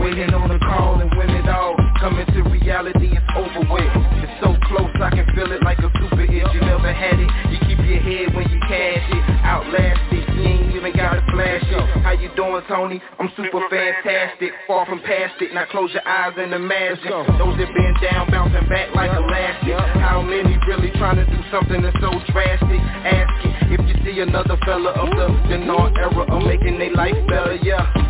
waiting on the call and win it all. Coming to reality, it's over with. It's so close, I can feel it like a super hit. You never had it, you keep your head when you cash it. Outlast it, you ain't even gotta flash it. How you doing, Tony? I'm super fantastic, far from past it. Now close your eyes and imagine those that been down, bouncing back like elastic. How many really trying to do something that's so drastic? Asking if you see another fella of the dinar era of making their life better, yeah.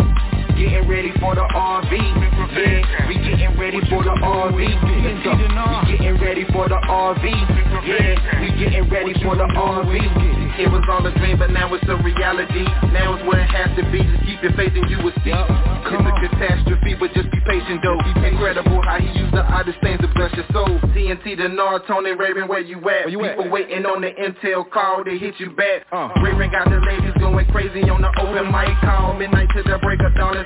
Getting ready for the RV, yeah. We getting ready for the RV. We getting ready for the RV, yeah. We getting ready for the RV. It was all a dream, but now it's a reality. Now it's where it has to be. Just keep your faith and you will see. It's a catastrophe, but just be patient though. Incredible how he used the oddest things to bless your soul. TNT, the Nard, Tony, Raven, where you at? Where you at? People waiting on the intel call to hit you back. Uh. Raven got the ladies going crazy on the open mic call. Midnight to the break of dawn is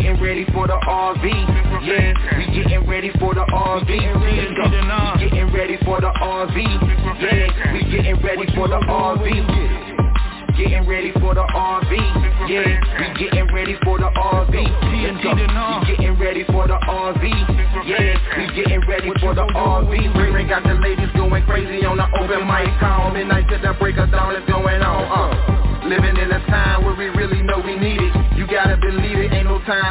Getting ready for the RV, yeah. We getting ready for the RV. Let's. Uh. We getting ready for the RV, yeah. We getting ready for the RV. Getting ready for the RV, yeah. We getting ready for the RV. Uh. We getting ready for the RV, yeah. We getting ready for the RV. Ray got the ladies going crazy on the open mic call. Midnight to the break of dawn is going on. Uh,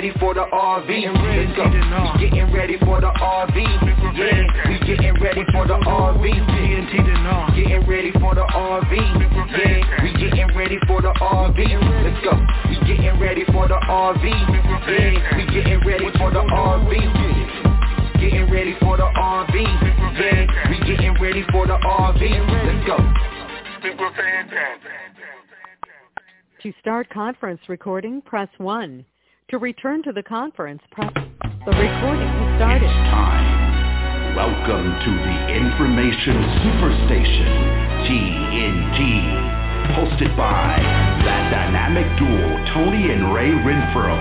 ready for the RV. Let's go. We getting ready for the RV, yeah. We getting ready for the RV. Getting ready for the RV, yeah. We getting ready for the RV. Let's go. We getting ready for the RV, yeah. We getting ready for the RV. Getting ready for the RV, yeah. We getting ready for the RV. Let's go. To start conference recording, press 1. To return to the conference, press... The recording has started. It's time. Welcome to the Information Superstation, TNT. Hosted by that dynamic duo, Tony and Ray Renfro.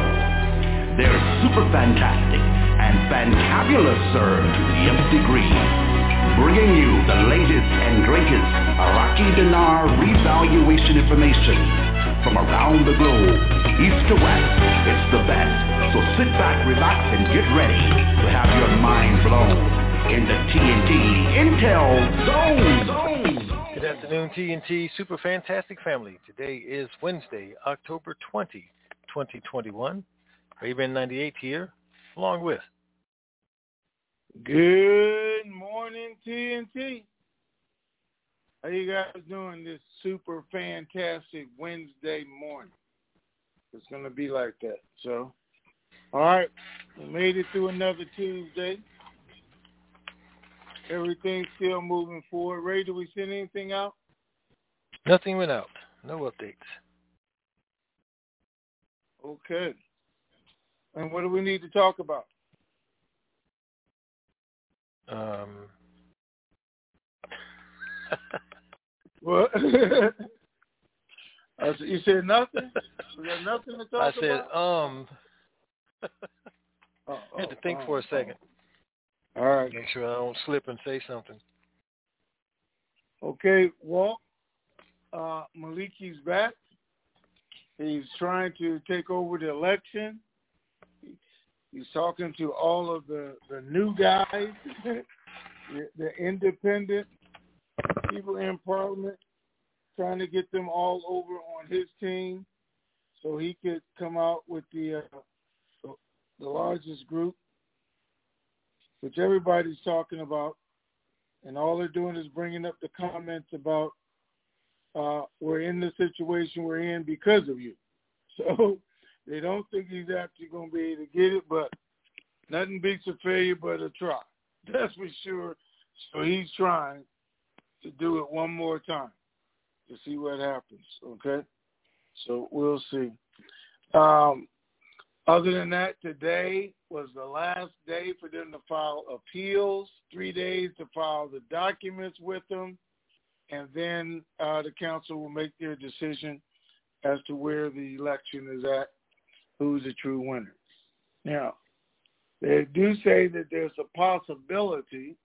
They're super fantastic and fantabulous, sir, to the nth degree. Bringing you the latest and greatest Iraqi dinar revaluation information from around the globe, east to west. It's the best. So sit back, relax, and get ready to have your mind blown in the TNT Intel Zone. Good afternoon, TNT Super Fantastic Family. Today is Wednesday, October 20, 2021. Raven 98 here, along with Good morning, TNT. How you guys doing this super fantastic Wednesday morning? It's gonna be like that. So, all right, we made it through another Tuesday. Everything's still moving forward. Ray, do we send anything out? Nothing went out. No updates. Okay. And what do we need to talk about? Um, What? I said, you said nothing? We got nothing to talk I said, about? um, Oh, I had to oh, think oh, for a second. oh. All right. Make sure I don't slip and say something. Okay, Walt, uh, Maliki's back. He's trying to take over the election. He's talking to all of the, the new guys, the, the independent people in Parliament, trying to get them all over on his team so he could come out with the uh, the, largest group, which everybody's talking about and all they're doing is bringing up the comments about uh, we're in the situation we're in because of you. So they don't think he's actually going to be able to get it, but nothing beats a failure but a try. That's for sure. So he's trying to do it one more time to see what happens. Okay, so we'll see. Um, other than that, today was the last day for them to file appeals, three days to file the documents with them, and then uh, the council will make their decision as to where the election is at, who's the true winner. Now, they do say that there's a possibility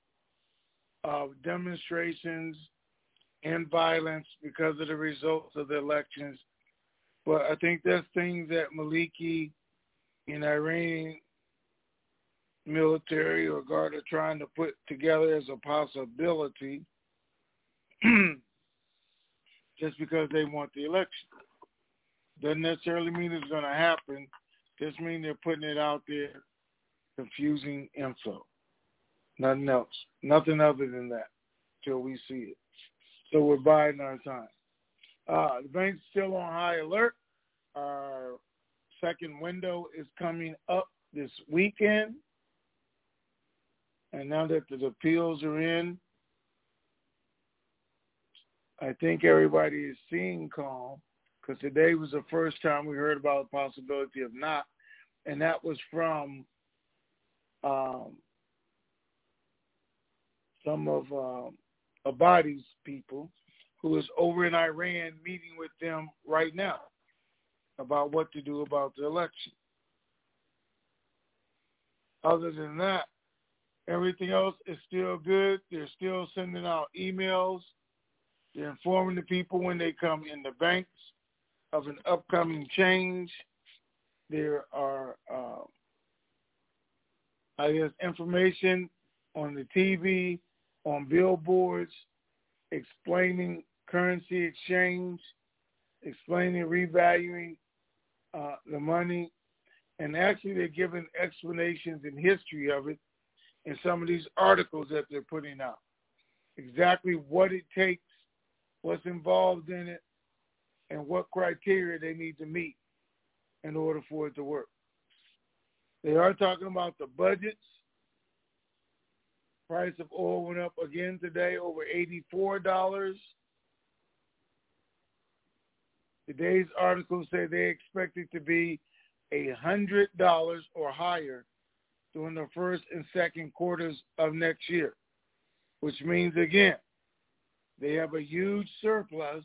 of demonstrations and violence because of the results of the elections, but I think that's things that Maliki and Iranian military or guard are trying to put together as a possibility just because they want the election. Doesn't necessarily mean it's going to happen. Just mean they're putting it out there, confusing info. Nothing else. Nothing other than that till we see it. So we're biding our time. Uh, the bank's still on high alert. Our second window is coming up this weekend. And now that the appeals are in, I think everybody is seeing calm because today was the first time we heard about the possibility of not, and that was from um, some of um, Abadi's people who is over in Iran meeting with them right now about what to do about the election. Other than that, everything else is still good. They're still sending out emails. They're informing the people when they come in the banks of an upcoming change. There are, uh, I guess, information on the TV, on billboards, explaining currency exchange, explaining revaluing uh, the money, and actually they're giving explanations and history of it in some of these articles that they're putting out. Exactly what it takes, what's involved in it, and what criteria they need to meet in order for it to work. They are talking about the budgets. Price of oil went up again today, over $84. Today's articles say they expect it to be a hundred dollars or higher during the first and second quarters of next year, which means again they have a huge surplus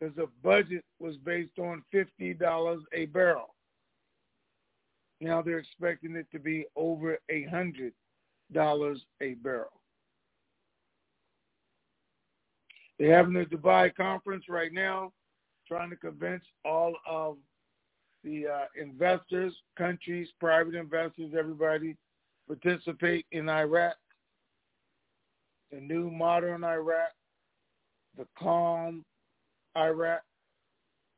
because the budget was based on fifty dollars a barrel. Now they're expecting it to be over a hundred dollars a barrel. They're having a Dubai conference right now trying to convince all of the uh, investors, countries, private investors, everybody participate in Iraq, the new modern Iraq, the calm Iraq,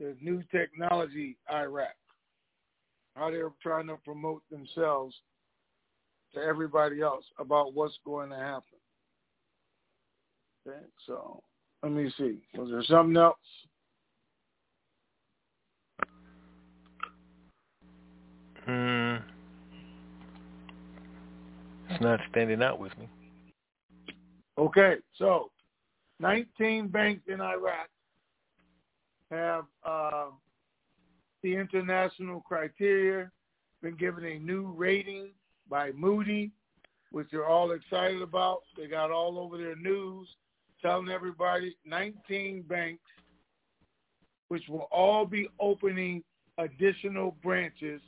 the new technology Iraq, how they're trying to promote themselves to everybody else about what's going to happen. Okay, so let me see. Was there something else? Hmm. It's not standing out with me. Okay, so 19 banks in Iraq have uh, the international criteria been given a new rating by Moody, which they're all excited about. They got all over their news telling everybody 19 banks, which will all be opening additional branches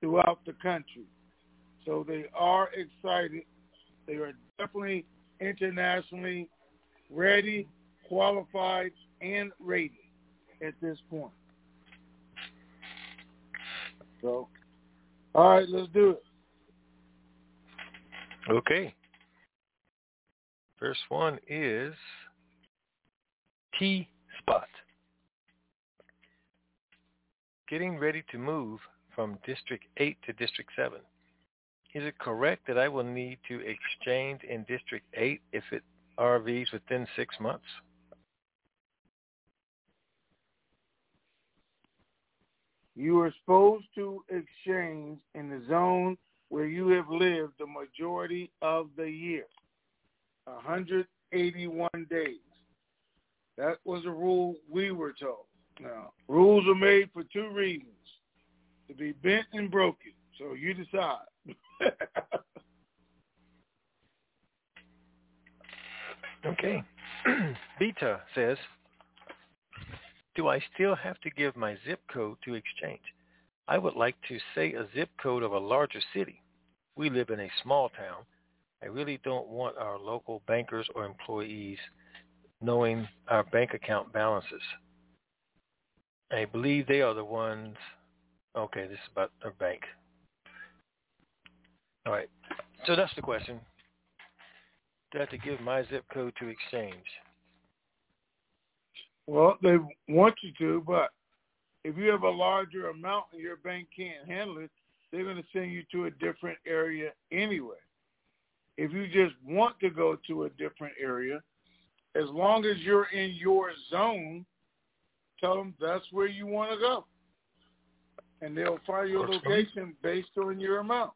throughout the country. So they are excited. They are definitely internationally ready, qualified, and rated at this point. So, all right, let's do it. Okay. First one is T Spot. Getting ready to move from District 8 to District 7. Is it correct that I will need to exchange in District 8 if it RVs within six months? You are supposed to exchange in the zone where you have lived the majority of the year, 181 days. That was a rule we were told. Now, rules are made for two reasons, to be bent and broken. So you decide. okay. Beta says, do I still have to give my zip code to exchange? I would like to say a zip code of a larger city. We live in a small town. I really don't want our local bankers or employees knowing our bank account balances. I believe they are the ones. Okay, this is about our bank. All right. So that's the question. Do I have to give my zip code to exchange? Well, they want you to, but if you have a larger amount and your bank can't handle it, they're going to send you to a different area anyway. If you just want to go to a different area, as long as you're in your zone, tell them that's where you want to go. And they'll find your Works location based on your amount.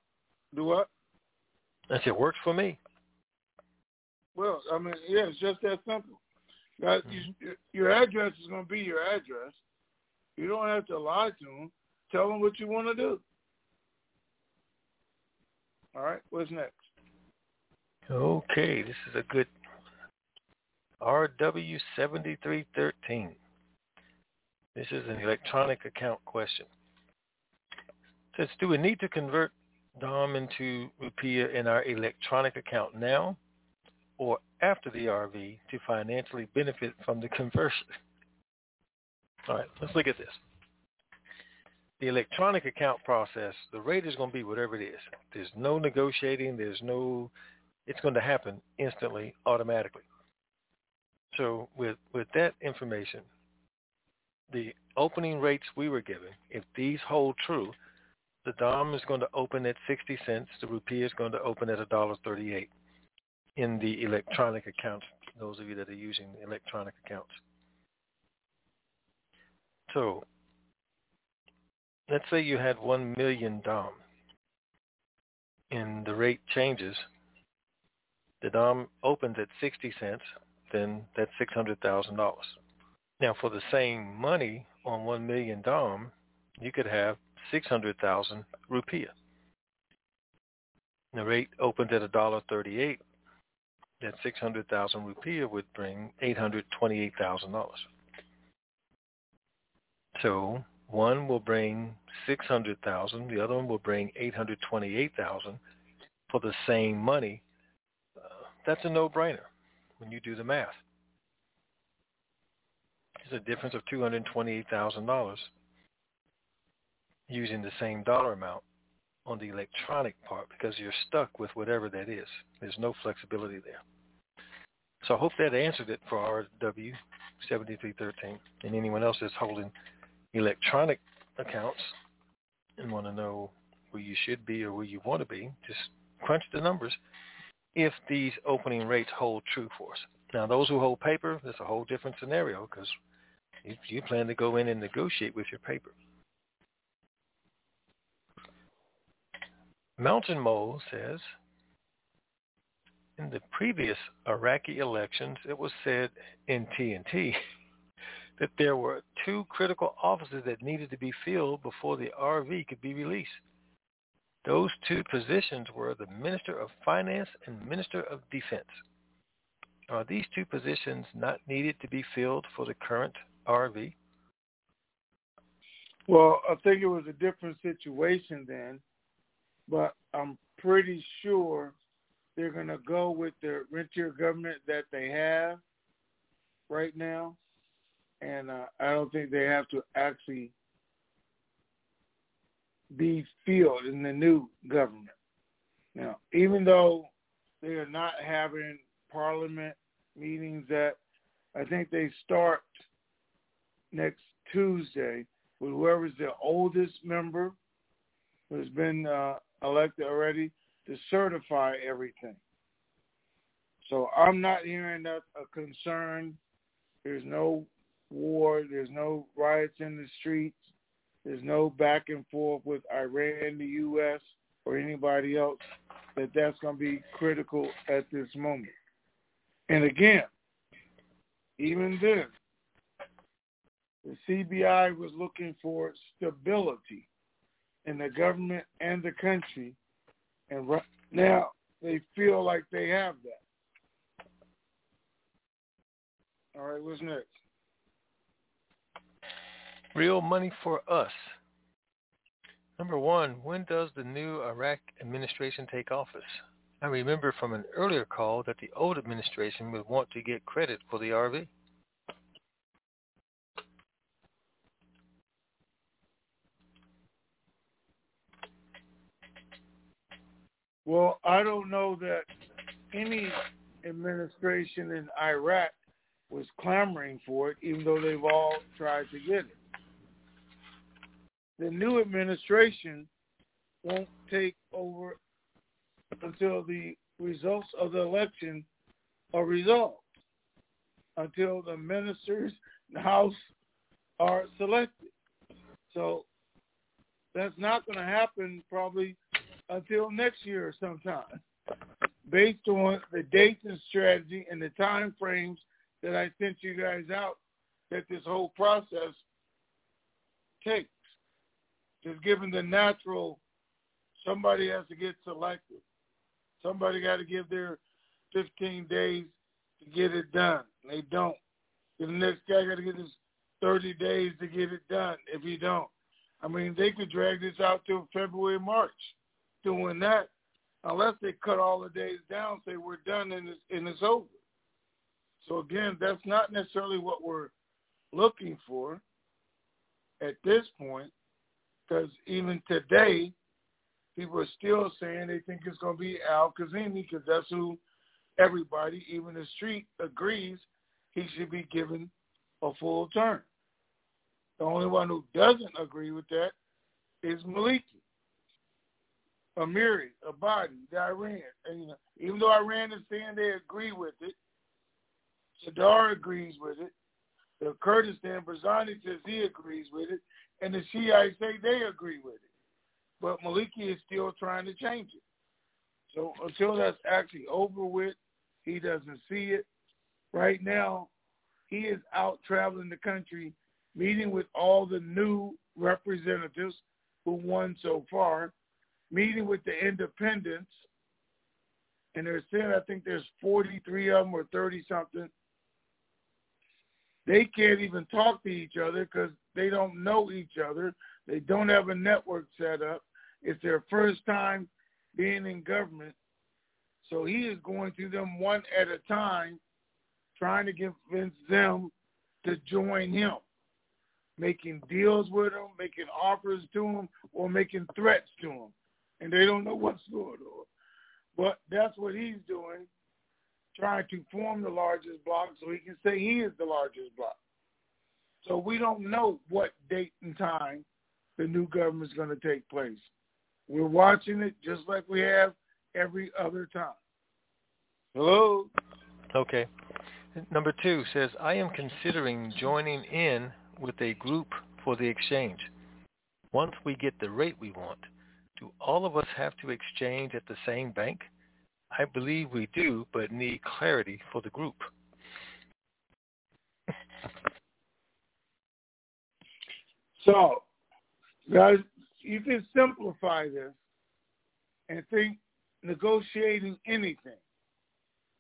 Do what? That's said, works for me. Well, I mean, yeah, it's just that simple. That mm-hmm. you, your address is going to be your address. You don't have to lie to them. Tell them what you want to do. All right, what's next? Okay, this is a good RW7313. This is an electronic account question. It says, do we need to convert dong into Rupiah in our electronic account now or after the RV to financially benefit from the conversion? All right, let's look at this. The electronic account process, the rate is going to be whatever it is. There's no negotiating. There's no, it's going to happen instantly, automatically. So with, with that information, the opening rates we were given, if these hold true, the dong is going to open at 60 cents. The rupee is going to open at $1.38 in the electronic accounts, those of you that are using electronic accounts. So let's say you had 1 million dong and the rate changes. The dong opens at 60 cents, then that's $600,000. Now for the same money on 1 million dong, you could have 600,000 rupiah. The rate opened at $1.38. That 600,000 rupiah would bring $828,000. So one will bring 600,000, the other one will bring 828,000 for the same money. Uh, that's a no-brainer when you do the math. There's a difference of $228,000 using the same dollar amount on the electronic part because you're stuck with whatever that is. There's no flexibility there. So I hope that answered it for RW 7313 and anyone else that's holding electronic accounts and want to know where you should be or where you want to be, just crunch the numbers if these opening rates hold true for us. Now, those who hold paper, there's a whole different scenario because you, you plan to go in and negotiate with your paper. Mountain Mole says, in the previous Iraqi elections, it was said in TNT that there were two critical offices that needed to be filled before the RV could be released. Those two positions were the Minister of Finance and Minister of Defense. Are these two positions not needed to be filled for the current RV? Well, I think it was a different situation then, but I'm pretty sure they're going to go with the rentier government that they have right now, and uh, I don't think they have to actually be filled in the new government. Now, even though they are not having parliament meetings that I think they start next Tuesday with whoever's the oldest member who's been uh, elected already to certify everything. So I'm not hearing that a concern. There's no war. There's no riots in the streets. There's no back and forth with Iran, the U.S., or anybody else that that's going to be critical at this moment. And again, even then, the CBI was looking for stability in the government and the country, and right now they feel like they have that. All right, what's next? Real money for us. Number one, when does the new Iraq administration take office? I remember from an earlier call that the old administration would want to get credit for the RV. Well, I don't know that any administration in Iraq was clamoring for it, even though they've all tried to get it. The new administration won't take over until the results of the election are resolved, until the ministers and the House are selected. So that's not going to happen probably until next year or sometime, based on the dates and strategy and the time frames that I sent you guys out that this whole process takes. Just given the natural, somebody has to get selected. Somebody got to give their 15 days to get it done. They don't. The next guy got to get his 30 days to get it done if he don't. I mean, they could drag this out till February, March doing that unless they cut all the days down, say we're done and it's, and it's over. So again, that's not necessarily what we're looking for at this point, because even today, people are still saying they think it's going to be Al Kazemi because that's who everybody, even the street, agrees he should be given a full term. The only one who doesn't agree with that is Maliki. Amiri, Abadi, Iran. And, you know, even though Iran is saying they agree with it, Sadr agrees with it, the Kurdistan, Barzani says he agrees with it, and the Shiites say they agree with it but Maliki is still trying to change it. So until that's actually over with, he doesn't see it. Right now, he is out traveling the country, meeting with all the new representatives who won so far, meeting with the independents, and they're saying I think there's 43 of them or 30 something. They can't even talk to each other because they don't know each other. They don't have a network set up. It's their first time being in government. So he is going through them one at a time, trying to convince them to join him, making deals with them, making offers to them, or making threats to them. And they don't know what's going on. But that's what he's doing, trying to form the largest bloc so he can say he is the largest bloc. So we don't know what date and time the new government is going to take place. We're watching it just like we have every other time. Hello. Okay. Number two says, I am considering joining in with a group for the exchange. Once we get the rate we want, do all of us have to exchange at the same bank? I believe we do, but need clarity for the group. So, guys, you can simplify this and think negotiating anything.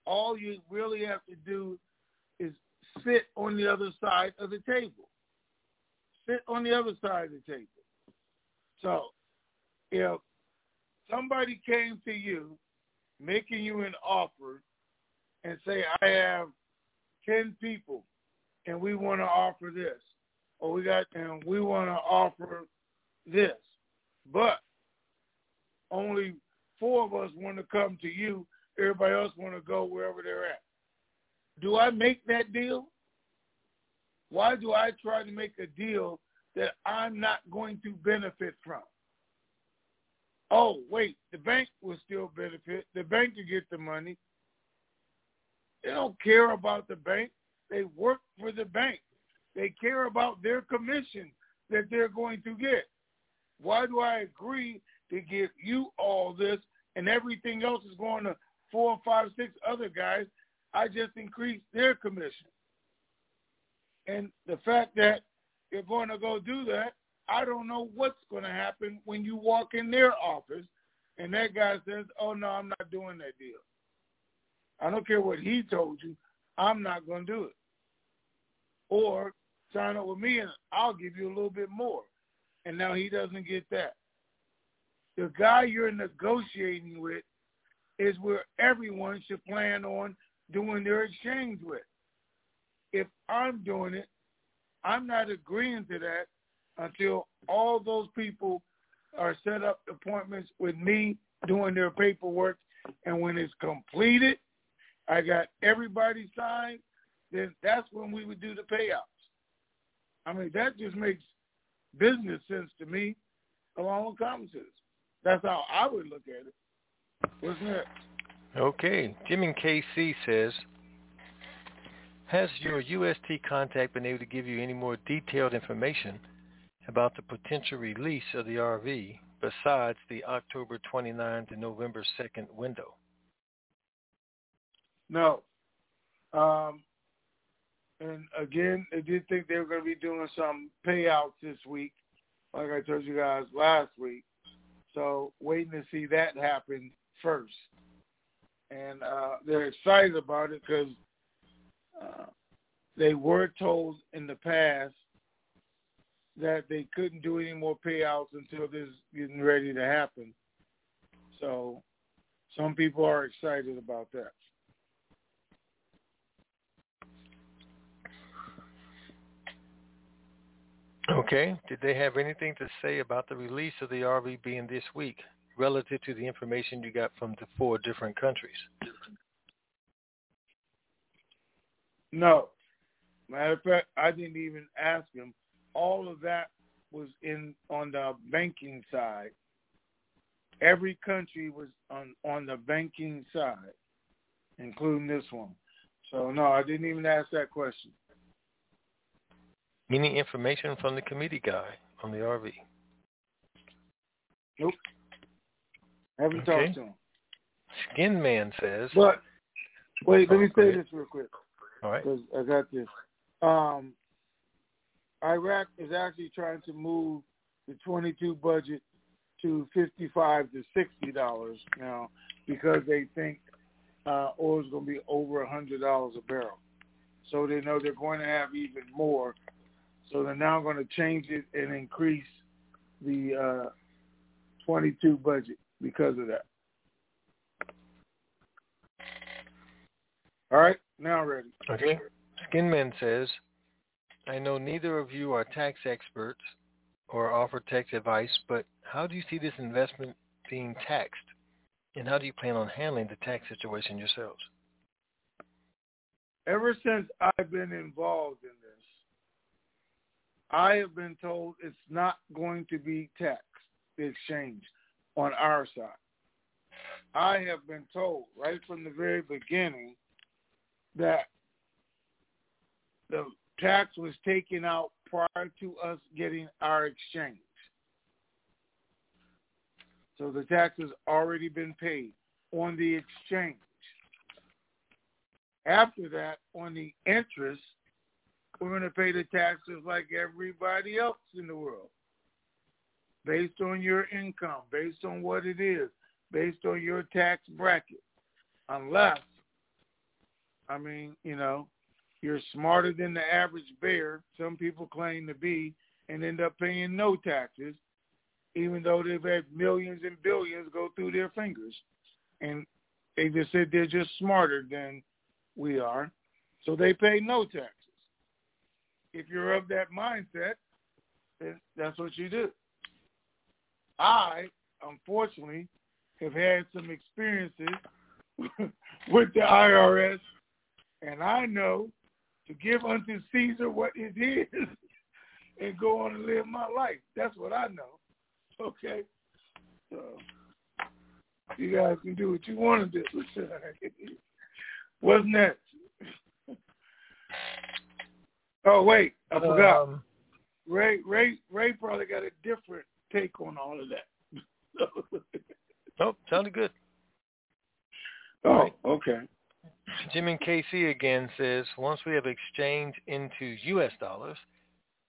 All you really have to do is sit on the other side of the table. Sit on the other side of the table. So, if somebody came to you making you an offer and say, I have 10 people and we want to offer this, or we got, and we want to offer this, but only four of us want to come to you, everybody else want to go wherever they're at. Do I make that deal? Why do I try to make a deal that I'm not going to benefit from? Oh, wait, the bank will still benefit. The bank will get the money. They don't care about the bank. They work for the bank. They care about their commission that they're going to get. Why do I agree to give you all this and everything else is going to four, five, six other guys? I just increased their commission. And the fact that you're going to go do that I don't know what's going to happen when you walk in their office and that guy says, oh, no, I'm not doing that deal. I don't care what he told you. I'm not going to do it. Or sign up with me and I'll give you a little bit more. And now he doesn't get that. The guy you're negotiating with is where everyone should plan on doing their exchange with. If I'm doing it, I'm not agreeing to that until all those people are set up appointments with me doing their paperwork. And when it's completed, I got everybody signed, then that's when we would do the payouts. I mean, that just makes business sense to me along with common sense. That's how I would look at it. What's next? Okay. Jim and KC says, has your UST contact been able to give you any more detailed information about the potential release of the RV besides the October 29 to November 2nd window? No. Um, and again, I did think they were going to be doing some payouts this week, like I told you guys last week. So waiting to see that happen first. And uh, they're excited about it because uh, they were told in the past that they couldn't do any more payouts until this is getting ready to happen. So some people are excited about that. Okay. Did they have anything to say about the release of the RV being this week relative to the information you got from the four different countries? No. Matter of fact, I didn't even ask them all of that was in on the banking side. Every country was on on the banking side, including this one. So no, I didn't even ask that question. Any information from the committee guy on the RV? Nope. Haven't okay. talked to him. Skin Man says. But wait, let me say this real quick. All right. Because I got this. Um, Iraq is actually trying to move the 22 budget to 55 to 60 dollars now because they think uh, oil is going to be over a hundred dollars a barrel. So they know they're going to have even more. So they're now going to change it and increase the uh, 22 budget because of that. All right, now ready. Okay. Skinman says, I know neither of you are tax experts or offer tax advice, but how do you see this investment being taxed? And how do you plan on handling the tax situation yourselves? Ever since I've been involved in this, I have been told it's not going to be taxed, the exchange, on our side. I have been told right from the very beginning that the tax was taken out prior to us getting our exchange. So the tax has already been paid on the exchange. After that, on the interest, we're going to pay the taxes like everybody else in the world, based on your income, based on what it is, based on your tax bracket. Unless, I mean, you know, you're smarter than the average bear, some people claim to be, and end up paying no taxes, even though they've had millions and billions go through their fingers. And they just said they're just smarter than we are, so they pay no taxes. If you're of that mindset, then that's what you do. I, unfortunately, have had some experiences with the IRS, and I know to give unto Caesar what is his and go on and live my life. That's what I know. Okay? So you guys can do what you want to do. What's next? Oh wait, I forgot. Um, Ray Ray Ray probably got a different take on all of that. nope, sounded good. Oh, right. okay. Jim and KC again says, once we have exchanged into U.S. dollars,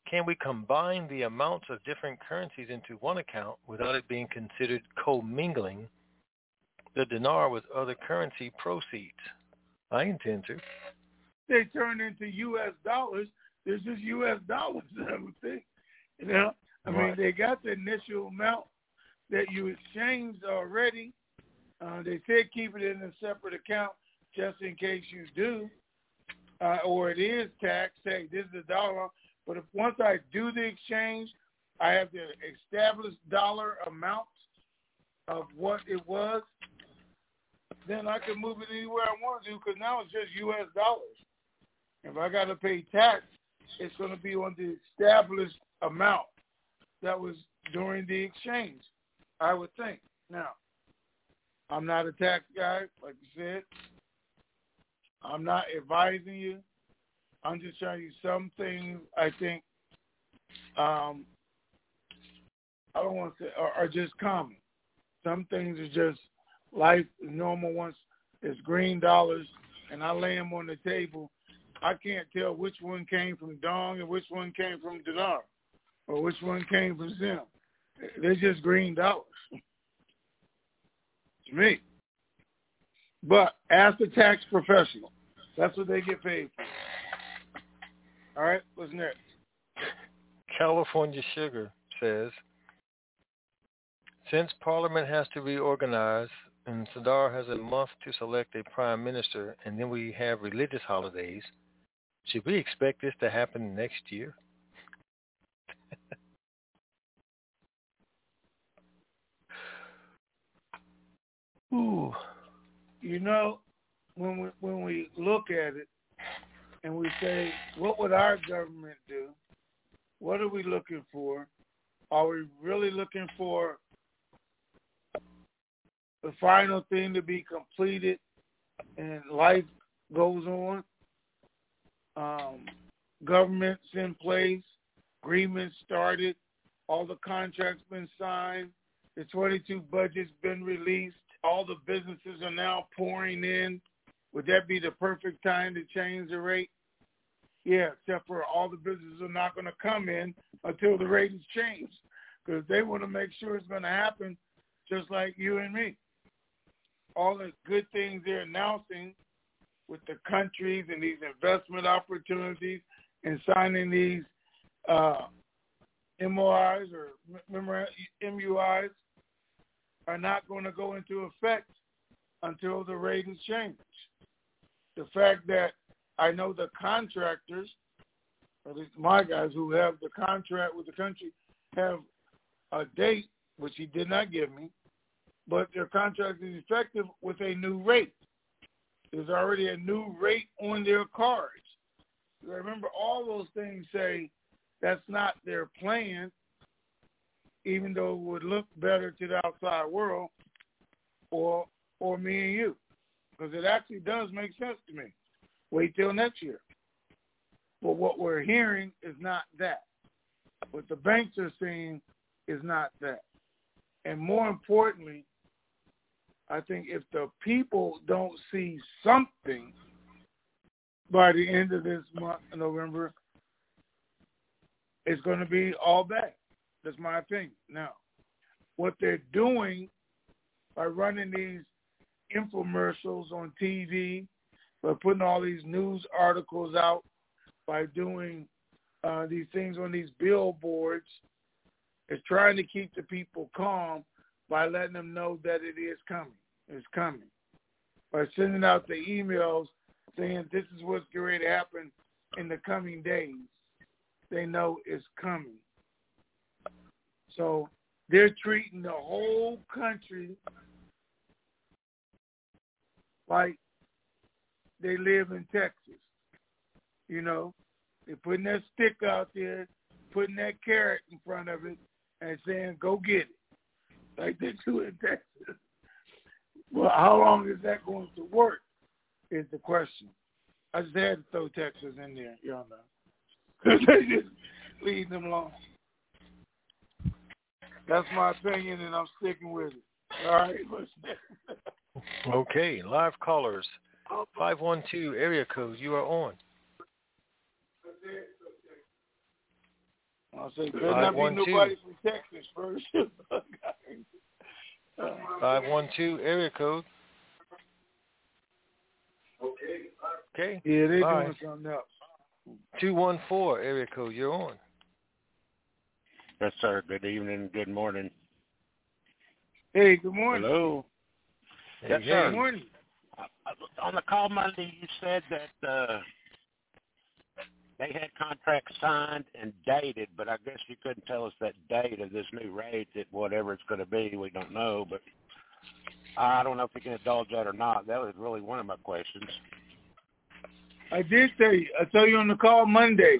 can we combine the amounts of different currencies into one account without it being considered commingling the dinar with other currency proceeds? I intend to. They turn into U.S. dollars. There's just U.S. dollars, I would think. You know, I right. mean, they got the initial amount that you exchanged already. Uh, they said keep it in a separate account just in case you do, uh, or it is taxed. Say this is a dollar, but if once I do the exchange, I have the established dollar amount of what it was then I can move it anywhere I want to because now it's just U.S. dollars. If I got to pay tax, it's going to be on the established amount that was during the exchange, I would think. Now, I'm not a tax guy, like you said. I'm not advising you. I'm just showing you some things I think um, I don't want to say are, are just common. Some things are just life normal ones it's green dollars, and I lay them on the table. I can't tell which one came from Dong and which one came from Dinar, or which one came from Zim. They're just green dollars to me. But ask the tax professional. That's what they get paid for. All right, what's next? California Sugar says, since Parliament has to reorganize and Sadr has a month to select a prime minister, and then we have religious holidays. Should we expect this to happen next year? Ooh, you know, when we when we look at it and we say, what would our government do? What are we looking for? Are we really looking for the final thing to be completed and life goes on. Um, governments in place, agreements started, all the contracts been signed, the 22 budget's been released, all the businesses are now pouring in. Would that be the perfect time to change the rate? Yeah, except for all the businesses are not going to come in until the rate is changed because they want to make sure it's going to happen just like you and me all the good things they're announcing with the countries and these investment opportunities and signing these uh, MOIs or MUIs are not going to go into effect until the rate is changed. The fact that I know the contractors, at least my guys who have the contract with the country, have a date, which he did not give me, but their contract is effective with a new rate. There's already a new rate on their cards. Remember, all those things say that's not their plan, even though it would look better to the outside world or or me and you, because it actually does make sense to me. Wait till next year. But what we're hearing is not that. What the banks are saying is not that. And more importantly, I think if the people don't see something by the end of this month, November, it's going to be all bad. That's my opinion. Now, what they're doing by running these infomercials on TV, by putting all these news articles out, by doing uh, these things on these billboards, is trying to keep the people calm by letting them know that it is coming. It's coming. By sending out the emails saying this is what's going to happen in the coming days, they know it's coming. So they're treating the whole country like they live in Texas. You know, they're putting that stick out there, putting that carrot in front of it, and saying, go get it, like they do in Texas. Well, how long is that going to work is the question. I just had to throw Texas in there, y'all know. Because they just leave them alone. That's my opinion, and I'm sticking with it. All right, okay, live callers. 512 area code, you are on. I'll say, better not be nobody from Texas first. 512 area code. Okay. Okay. Yeah, they're Bye. doing something else. 214 area code, you're on. Yes, sir. Good evening. Good morning. Hey, good morning. Hello. Hey, Yes, hey. sir. Good morning. On the call Monday, you said that uh, they had contracts signed and dated, but I guess you couldn't tell us that date of this new rate, that whatever it's going to be, we don't know. But I don't know if we can indulge that or not. That was really one of my questions. I did tell you. I tell you on the call Monday.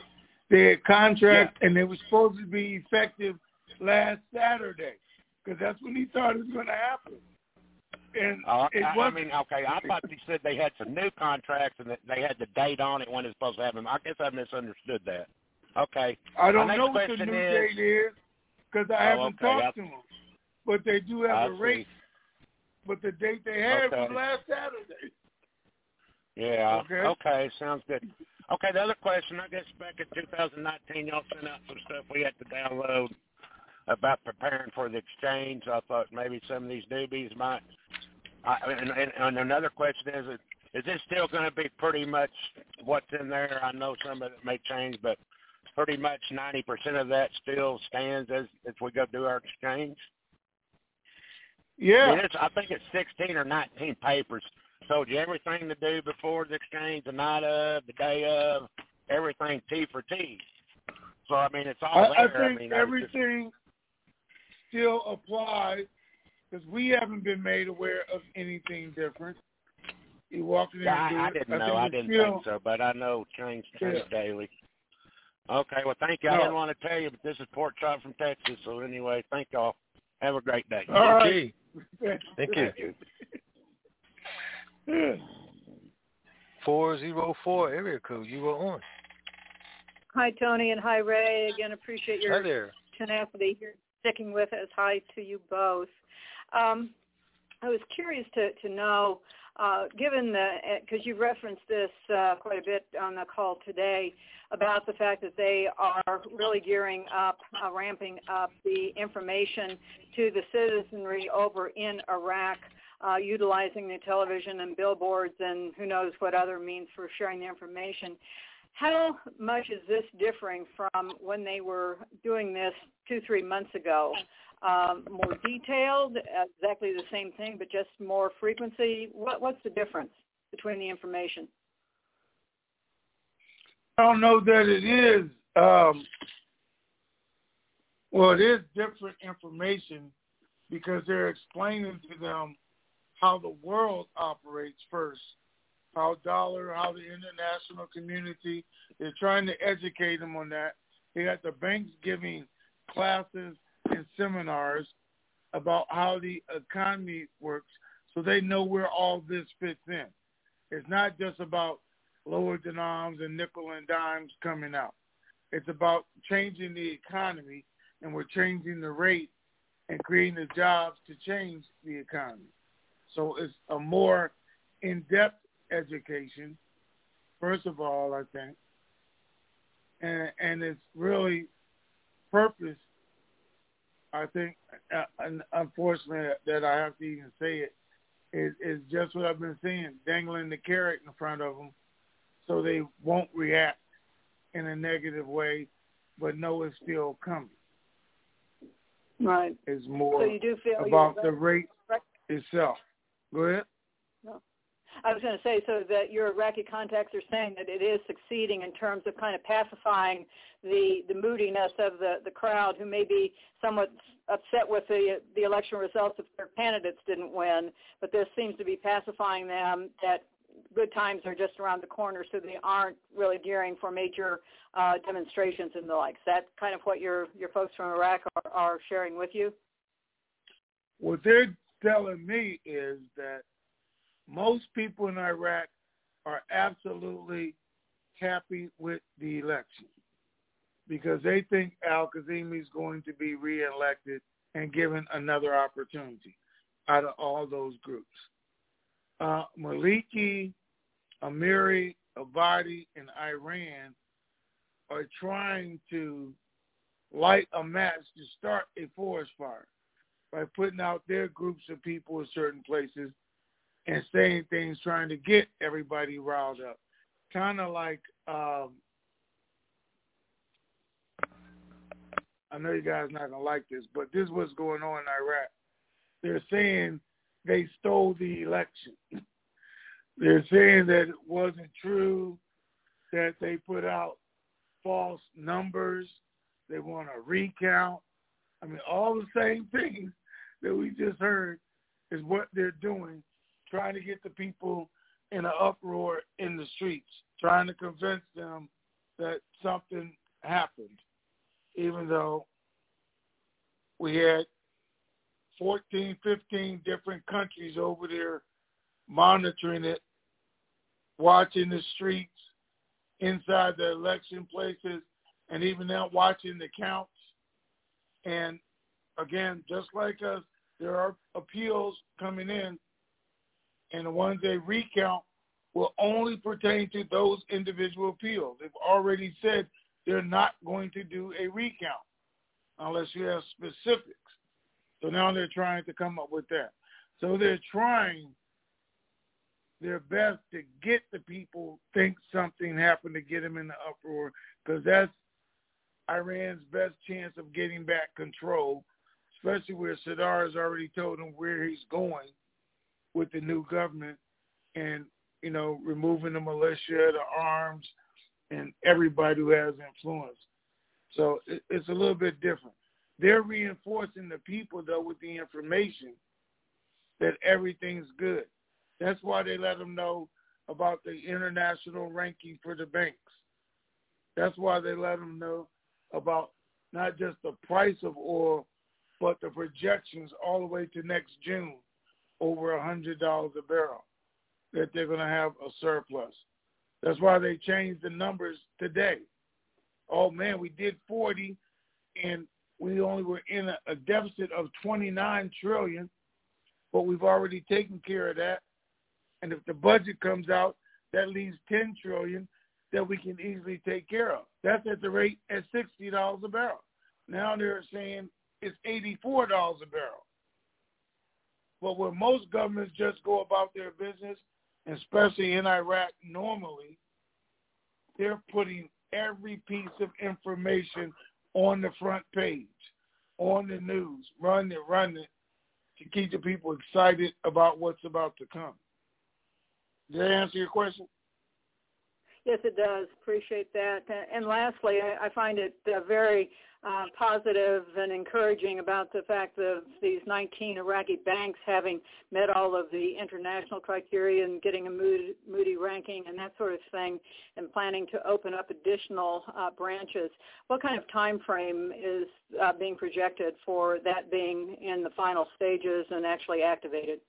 They had contracts, and they were supposed to be effective last Saturday, because that's when he thought it was going to happen. And Uh, it I, I mean, okay, I thought you said they had some new contracts and that they had the date on it when it's supposed to happen. I guess I misunderstood that. Okay. I don't know what the new is- date is, because I Oh, haven't okay, talked I- to them. But they do have I a rate. see. But the date they had was last Saturday. Yeah. Okay. Okay. Sounds good. Okay. The other question, I guess back in 2019, y'all sent out some stuff we had to download about preparing for the exchange. I thought maybe some of these newbies might. I, and, and, and another question is, is this still going to be pretty much what's in there? I know some of it may change, but pretty much 90% of that still stands as as we go do our exchange. I, Yeah. mean, it's, I think it's 16 or 19 papers. Told you everything to do before the exchange, the night of, the day of, everything T for T. So I mean, it's all I, I there. think mean, I just- everything still applies because we haven't been made aware of anything different. You walk in Yeah, I, I didn't think know. I didn't still, think so, but I know change change Yeah. daily. Okay, well, thank you. I No. didn't want to tell you, but this is Pork Chop from Texas. So anyway, thank y'all. Have a great day. All right. Okay. Thank you. 404 area code, you were on. Hi, Tony, and hi, Ray. Again, appreciate Hi your there. tenacity here, sticking with us. Hi to you both. Um, I was curious to, to know, uh, given the, because you referenced this uh, quite a bit on the call today, about the fact that they are really gearing up, uh, ramping up the information to the citizenry over in Iraq, uh, utilizing the television and billboards and who knows what other means for sharing the information. How much is this differing from when they were doing this two, three months ago? Um, more detailed, exactly the same thing, but just more frequency? What, what's the difference between the information? I don't know that it is. Um, well, it is different information because they're explaining to them how the world operates first, how dollar, how the international community. They're trying to educate them on that. They got the banks giving classes and seminars about how the economy works, so they know where all this fits in. It's not just about lower dinars and nickel and dimes coming out. It's about changing the economy, and we're changing the rate and creating the jobs to change the economy. So it's a more in-depth education, first of all, I think, and and it's really purpose. I think, uh, unfortunately, that I have to even say it is, is just what I've been saying, dangling the carrot in front of them, so they won't react in a negative way, but know it's still coming. Right. It's more so you do feel about the rate itself. Go ahead. I was going to say, so that your Iraqi contacts are saying that it is succeeding in terms of kind of pacifying the the moodiness of the the crowd, who may be somewhat upset with the the election results if their candidates didn't win. But this seems to be pacifying them that good times are just around the corner, so they aren't really gearing for major uh, demonstrations and the like. Is that kind of what your your folks from Iraq are, are sharing with you? What they're telling me is that most people in Iraq are absolutely happy with the election because they think Al Kazimi is going to be reelected and given another opportunity out of all those groups. Uh, Maliki, Amiri, Abadi, and Iran are trying to light a match to start a forest fire by putting out their groups of people in certain places and saying things trying to get everybody riled up. Kind of like, um, I know you guys not to like this, but this is what's going on in Iraq. They're saying they stole the election. They're saying that it wasn't true, that they put out false numbers. They want a recount. I mean, all the same things that we just heard is what they're doing, trying to get the people in an uproar in the streets, trying to convince them that something happened, even though we had 14, 15 different countries over there monitoring it, watching the streets, inside the election places, and even now watching the counts. And again, just like us, there are appeals coming in, and the ones they recount will only pertain to those individual appeals. They've already said they're not going to do a recount unless you have specifics. So now they're trying to come up with that. So they're trying their best to get the people think something happened to get them in the uproar because that's Iran's best chance of getting back control, especially where Sadr has already told them where he's going with the new government and, you know, removing the militia, the arms, and everybody who has influence. So it, it's a little bit different. They're reinforcing the people, though, with the information that everything's good. That's why they let them know about the international ranking for the banks. That's why they let them know about not just the price of oil, but the projections all the way to next June over a hundred dollars a barrel that they're going to have a surplus. That's why they changed the numbers today. Oh man, we did 40 and we only were in a, a deficit of 29 trillion, but we've already taken care of that. And if the budget comes out, that leaves 10 trillion that we can easily take care of. That's at the rate at $60 a barrel. Now they're saying it's $84 a barrel. But where most governments just go about their business, especially in Iraq normally, they're putting every piece of information on the front page, on the news, run it, run it, to keep the people excited about what's about to come. Did that answer your question? Yes, it does. Appreciate that. And lastly, I find it uh, very uh, positive and encouraging about the fact of these 19 Iraqi banks having met all of the international criteria and getting a Moody, Moody ranking and that sort of thing, and planning to open up additional uh, branches. What kind of time frame is being projected for that being in the final stages and actually activated?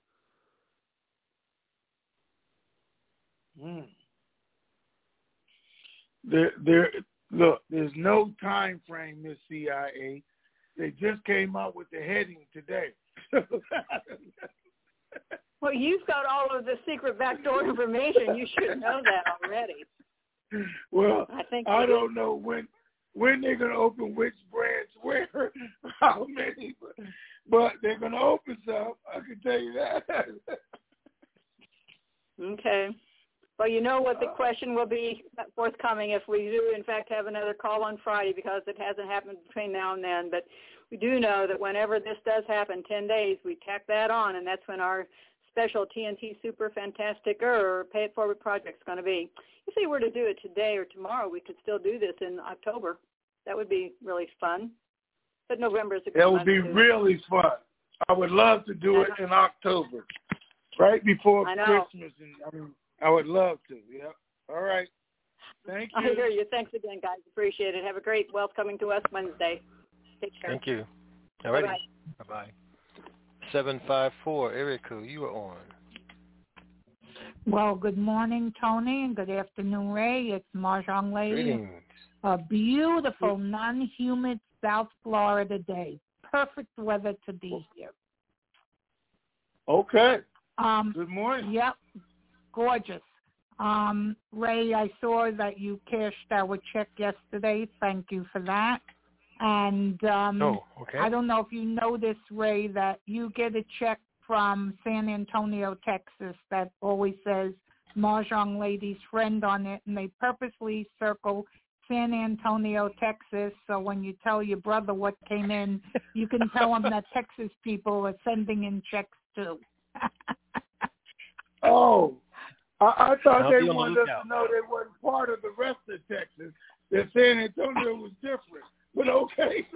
Hmm. There, there. Look, there's no time frame, Miss CIA. They just came out with the heading today. well, you've got all of the secret backdoor information. You should know that already. Well, I think I don't know when when they're going to open which branch where, how many, but, but they're going to open some. I can tell you that. okay. Well, you know what the uh, question will be forthcoming if we do, in fact, have another call on Friday because it hasn't happened between now and then. But we do know that whenever this does happen, 10 days, we tack that on, and that's when our special TNT Super Fantastic or Pay It Forward project is going to be. If we were to do it today or tomorrow, we could still do this in October. That would be really fun. But November is a good That would be really fun. I would love to do it in October, right before Christmas, and I mean I would love to. Yep. All right. Thank you. I hear you. Thanks again, guys. Appreciate it. Have a great wealth coming to us Wednesday. Take care. Thank you. All right. Bye bye. Seven five four, Erica, you are on. Well, good morning, Tony, and good afternoon, Ray. It's Mahjong Lady. Greetings. A beautiful, non-humid South Florida day. Perfect weather to be here. Okay. Um, good morning. Yep gorgeous. Um, Ray, I saw that you cashed our check yesterday. Thank you for that. And um, oh, okay. I don't know if you know this, Ray, that you get a check from San Antonio, Texas that always says Mahjong Lady's Friend on it, and they purposely circle San Antonio, Texas. So when you tell your brother what came in, you can tell him that Texas people are sending in checks too. oh, I, I thought they wanted us to know they wasn't part of the rest of Texas. That San Antonio was different, but okay.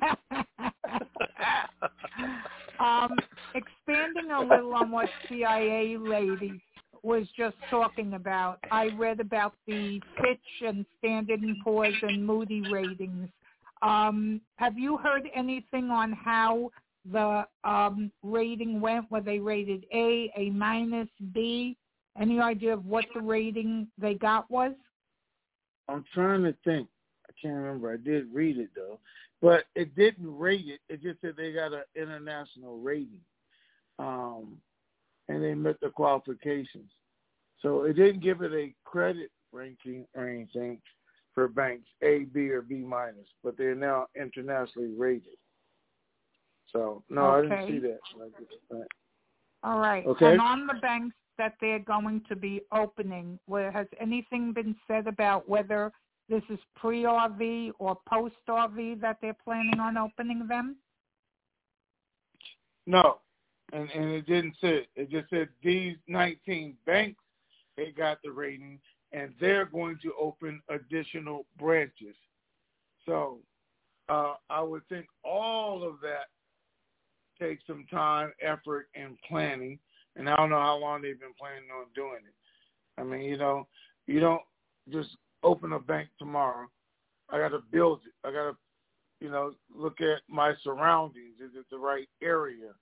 um, expanding a little on what CIA lady was just talking about, I read about the Fitch and Standard and Poor's and Moody ratings. Um, have you heard anything on how the um, rating went? Were they rated A, A minus, B? Any idea of what the rating they got was? I'm trying to think. I can't remember. I did read it though, but it didn't rate it. It just said they got an international rating, um, and they met the qualifications. So it didn't give it a credit ranking or anything for banks A, B, or B minus, but they're now internationally rated. So no, okay. I didn't see that. All right. Okay. And on the banks that they're going to be opening, where has anything been said about whether this is pre-RV or post-RV that they're planning on opening them? No, and and it didn't say. It just said these 19 banks they got the rating, and they're going to open additional branches. So uh, I would think all of that takes some time, effort, and planning and I don't know how long they've been planning on doing it. I mean, you know, you don't just open a bank tomorrow. I got to build it. I got to, you know, look at my surroundings. Is it the right area?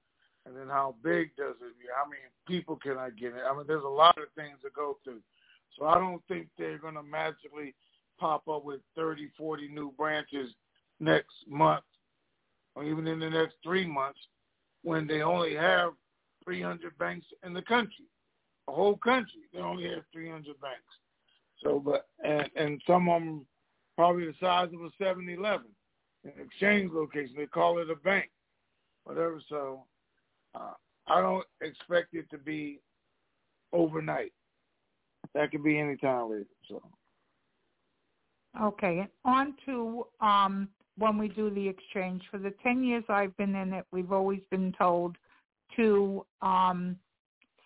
And then how big does it? Be? How many people can I get in? I mean, there's a lot of things to go through. So I don't think they're going to magically pop up with 30, 40 new branches next month or even in the next three months when they only have 300 banks in the country, a whole country. They only have 300 banks. So, but and and some of them probably the size of a 7-Eleven, an exchange location. They call it a bank, whatever. So, uh, I don't expect it to be overnight. That could be any time later. So. Okay, on to um, when we do the exchange. For the 10 years I've been in it, we've always been told to um,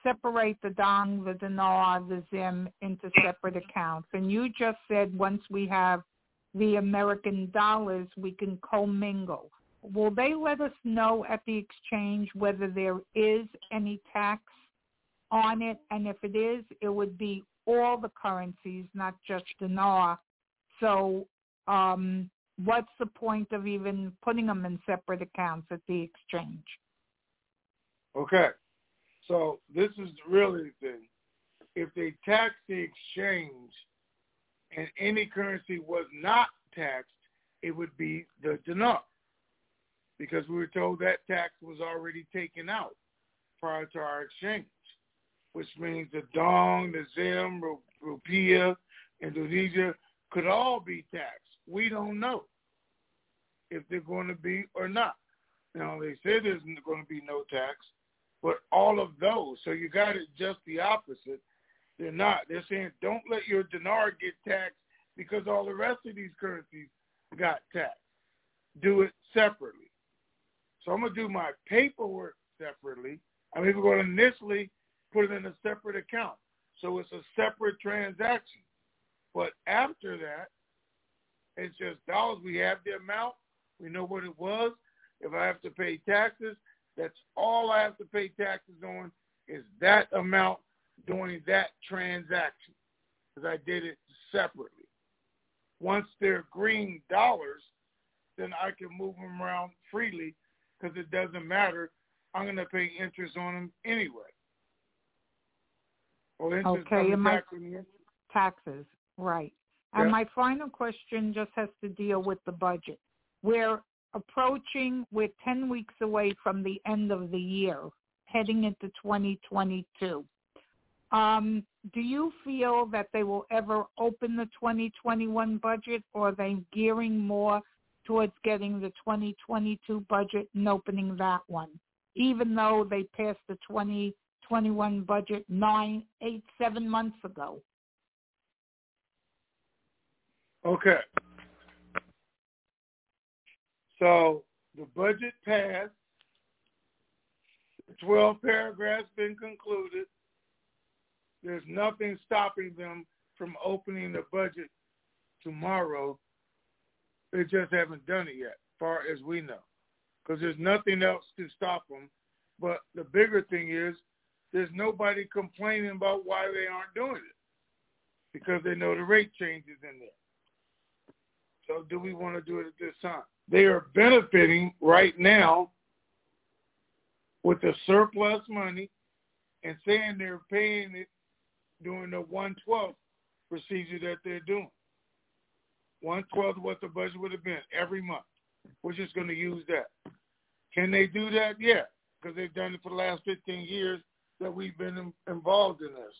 separate the dong, the dinar, the zim into separate accounts. And you just said once we have the American dollars, we can commingle. Will they let us know at the exchange whether there is any tax on it? And if it is, it would be all the currencies, not just dinar. So um, what's the point of even putting them in separate accounts at the exchange? Okay. So this is the really the thing. If they tax the exchange and any currency was not taxed, it would be the dinar. Because we were told that tax was already taken out prior to our exchange, which means the dong, the zim, rupiah, Indonesia could all be taxed. We don't know if they're going to be or not. Now, they say there's going to be no tax, but all of those, so you got it just the opposite. They're not. They're saying don't let your dinar get taxed because all the rest of these currencies got taxed. Do it separately. So I'm going to do my paperwork separately. I'm even going to initially put it in a separate account. So it's a separate transaction. But after that, it's just dollars. We have the amount. We know what it was. If I have to pay taxes, that's all I have to pay taxes on is that amount during that transaction because I did it separately. Once they're green dollars, then I can move them around freely because it doesn't matter. I'm going to pay interest on them anyway. Well, okay, and my taxes, right. And my final question just has to deal with the budget. We're approaching, we're 10 weeks away from the end of the year, heading into 2022. Um, do you feel that they will ever open the 2021 budget, or are they gearing more towards getting the 2022 budget and opening that one, even though they passed the 2021 budget nine, eight, seven months ago? Okay. So the budget passed. The 12 paragraphs been concluded. There's nothing stopping them from opening the budget tomorrow. They just haven't done it yet, far as we know, because there's nothing else to stop them. But the bigger thing is there's nobody complaining about why they aren't doing it because they know the rate changes in there. So do we want to do it at this time? They are benefiting right now with the surplus money and saying they're paying it during the 112th procedure that they're doing. 112th what the budget would have been every month. We're just going to use that. Can they do that? Yeah, because they've done it for the last 15 years that we've been involved in this.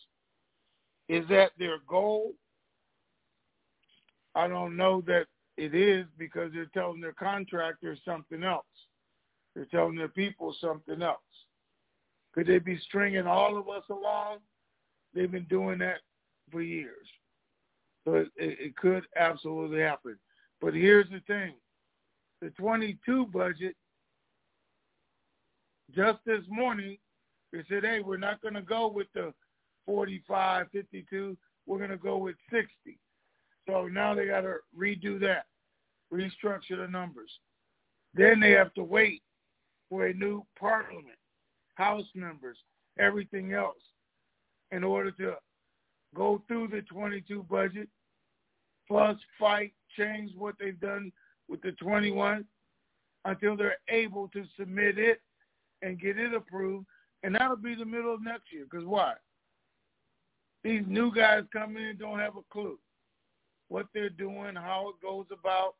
Is that their goal? I don't know that it is because they're telling their contractors something else. They're telling their people something else. Could they be stringing all of us along? They've been doing that for years. So it, it could absolutely happen. But here's the thing. The 22 budget, just this morning, they said, hey, we're not going to go with the 45, 52. We're going to go with 60. So now they got to redo that, restructure the numbers. Then they have to wait for a new parliament, House members, everything else, in order to go through the 22 budget, plus fight, change what they've done with the 21 until they're able to submit it and get it approved. And that'll be the middle of next year. Because why? These new guys coming in don't have a clue what they're doing, how it goes about.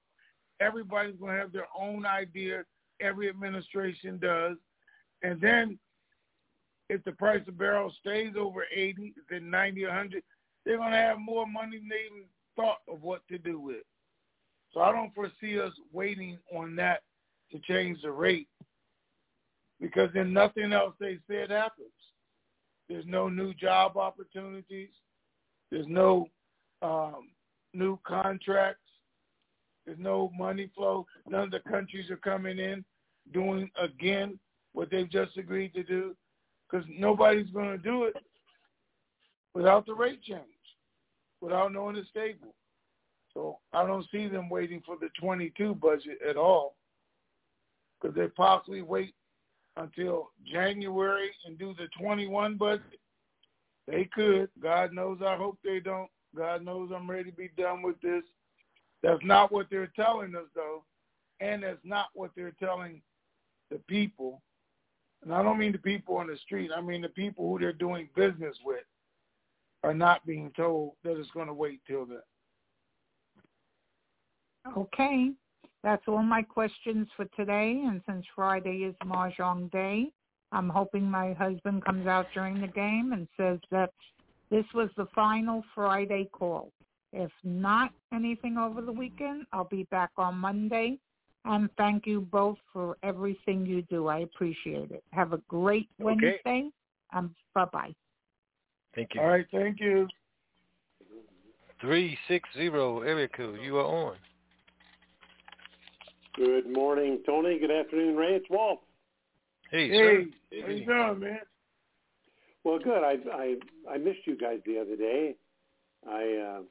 Everybody's going to have their own idea. Every administration does. And then if the price of barrel stays over 80, then 90, 100, they're going to have more money than they even thought of what to do with. So I don't foresee us waiting on that to change the rate because then nothing else they said happens. There's no new job opportunities. There's no um, new contracts. There's no money flow. None of the countries are coming in doing again what they've just agreed to do because nobody's going to do it without the rate change, without knowing it's stable. So I don't see them waiting for the 22 budget at all because they possibly wait until January and do the 21 budget. They could. God knows I hope they don't. God knows I'm ready to be done with this. That's not what they're telling us, though, and that's not what they're telling the people. And I don't mean the people on the street. I mean the people who they're doing business with are not being told that it's going to wait till then. Okay. That's all my questions for today. And since Friday is Mahjong Day, I'm hoping my husband comes out during the game and says that this was the final Friday call. If not anything over the weekend, I'll be back on Monday. And thank you both for everything you do. I appreciate it. Have a great Wednesday. Okay. Um, bye-bye. Thank you. All right, thank you. 360 area code. You are on. Good morning, Tony. Good afternoon, Ray. It's Walt. Hey, Hey, sir. how you doing, man? Well, good. I I I missed you guys the other day. I uh,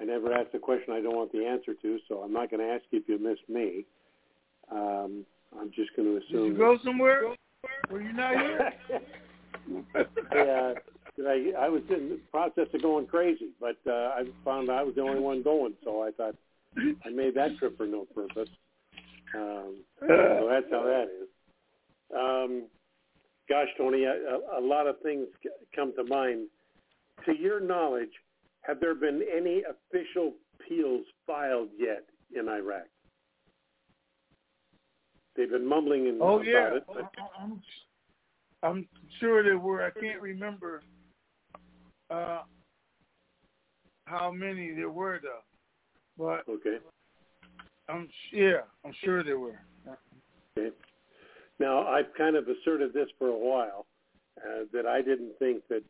I never asked a question I don't want the answer to, so I'm not going to ask you if you missed me. Um, I'm just going to assume. Did you go somewhere? Were you not here? yeah, that I I was in the process of going crazy, but uh, I found I was the only one going, so I thought I made that trip for no purpose. Um, so that's how that is. Um, gosh, Tony, a, a, lot of things come to mind. To your knowledge, have there been any official appeals filed yet in Iraq? They've been mumbling in, Oh about yeah, it, but I- I'm I'm sure there were. I can't remember uh, how many there were though, but okay. I'm yeah, I'm sure there were. Okay. Now, I've kind of asserted this for a while, uh, that I didn't think that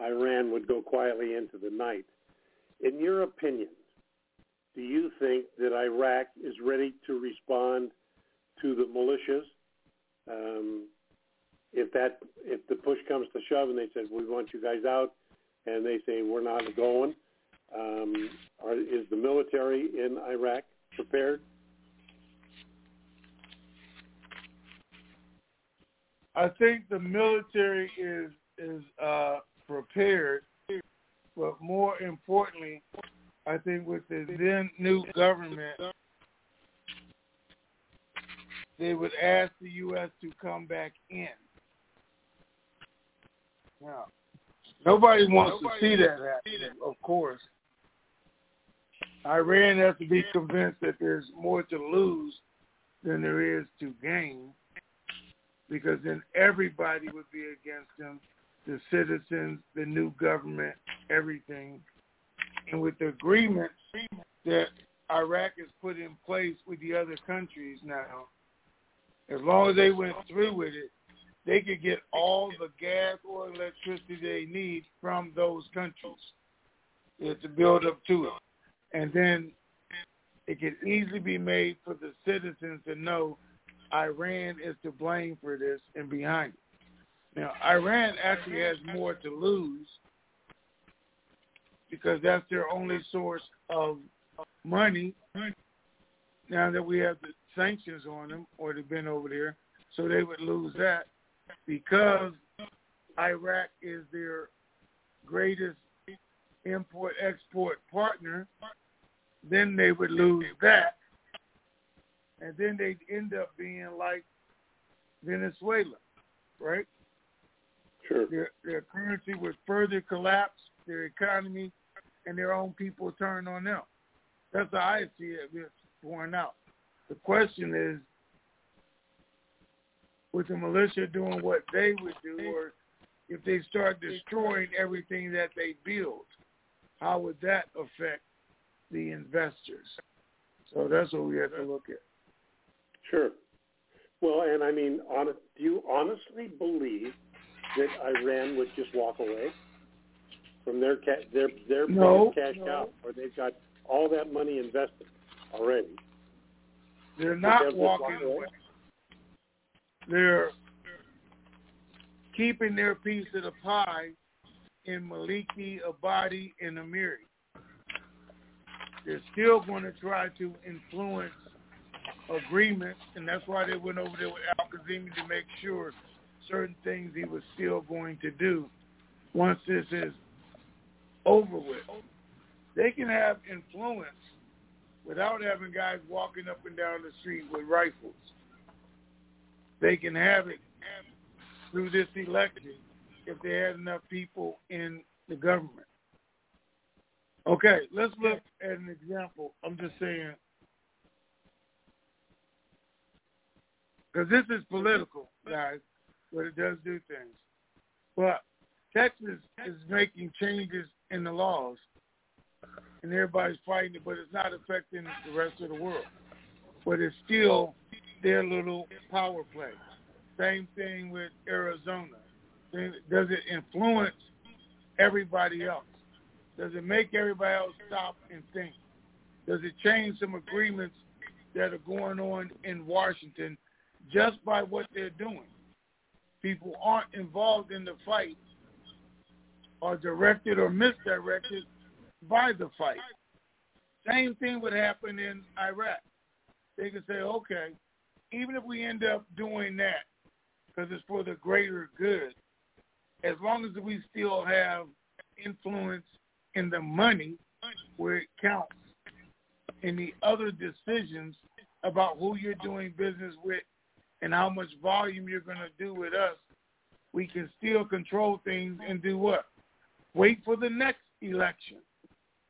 Iran would go quietly into the night. In your opinion, do you think that Iraq is ready to respond to the militias? Um, if that, if the push comes to shove and they said, we want you guys out, and they say, we're not going, um, are, is the military in Iraq prepared? I think the military is is uh, prepared, but more importantly, I think with the then new government, they would ask the U.S. to come back in. Now, nobody wants to see that happen, of course. Iran has to be convinced that there's more to lose than there is to gain because then everybody would be against them, the citizens, the new government, everything. And with the agreement that Iraq has put in place with the other countries now, as long as they went through with it, they could get all the gas or electricity they need from those countries to build up to it. And then it could easily be made for the citizens to know Iran is to blame for this and behind it. Now, Iran actually has more to lose because that's their only source of money now that we have the sanctions on them or they've been over there. So they would lose that because Iraq is their greatest import-export partner. Then they would lose that and then they'd end up being like Venezuela, right? Sure. Their their currency would further collapse, their economy, and their own people turn on them. That's how I see it borne out. The question is, with the militia doing what they would do, or if they start destroying everything that they build, how would that affect the investors? So that's what we have to look at. Sure. Well, and I mean, honest, do you honestly believe that Iran would just walk away from their ca- their their No. cash No. out, or they've got all that money invested already? They're not walk walking away? away. They're keeping their piece of the pie in Maliki, Abadi, and Amiri. They're still going to try to influence agreements, and that's why they went over there with Al Kazimi to make sure certain things he was still going to do once this is over with. They can have influence without having guys walking up and down the street with rifles. They can have it through this election if they had enough people in the government. Okay, let's look at an example. I'm just saying, because this is political, guys, but it does do things. But Texas is making changes in the laws, and everybody's fighting it, but it's not affecting the rest of the world. But it's still their little power play. Same thing with Arizona. Does it influence everybody else? Does it make everybody else stop and think? Does it change some agreements that are going on in Washington just by what they're doing? People aren't involved in the fight or directed or misdirected by the fight. Same thing would happen in Iraq. They could say, okay, even if we end up doing that because it's for the greater good, as long as we still have influence in the money where it counts, in the other decisions about who you're doing business with and how much volume you're going to do with us, we can still control things and do what? Wait for the next election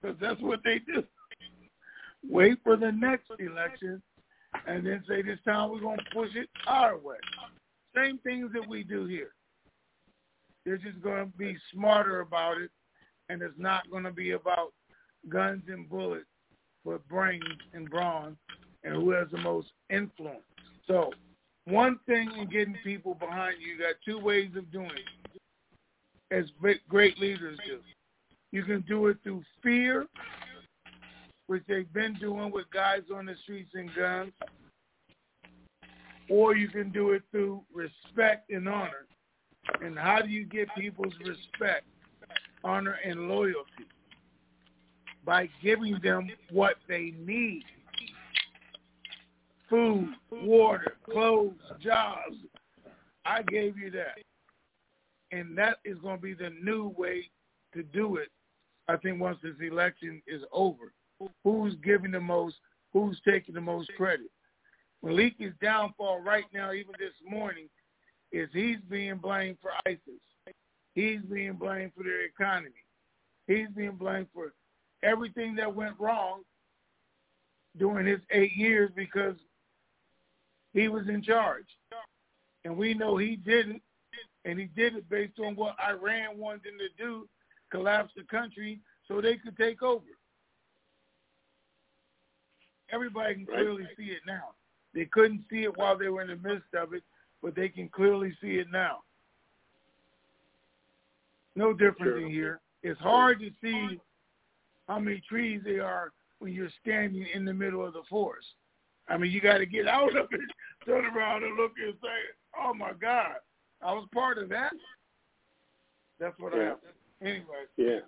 because that's what they do. Wait for the next election and then say this time we're going to push it our way. Same things that we do here. They're just going to be smarter about it, and it's not going to be about guns and bullets, but brains and brawn, and who has the most influence. So one thing in getting people behind you, you got two ways of doing it, as great leaders do. You can do it through fear, which they've been doing with guys on the streets and guns, or you can do it through respect and honor. And how do you get people's respect, honor, and loyalty? By giving them what they need. Food, water, clothes, jobs. I gave you that. And that is going to be the new way to do it, I think, once this election is over. Who's giving the most? Who's taking the most credit? Maliki's downfall right now, even this morning, is he's being blamed for ISIS. He's being blamed for their economy. He's being blamed for everything that went wrong during his eight years because he was in charge. And we know he didn't, and he did it based on what Iran wanted him to do, collapse the country so they could take over. Everybody can clearly see it now. They couldn't see it while they were in the midst of it, but they can clearly see it now. No difference sure. in here. It's hard to see how many trees there are when you're standing in the middle of the forest. I mean, you got to get out of it, turn around and look and say, "Oh my God, I was part of that." That's what yeah. I have. Anyway. Yeah.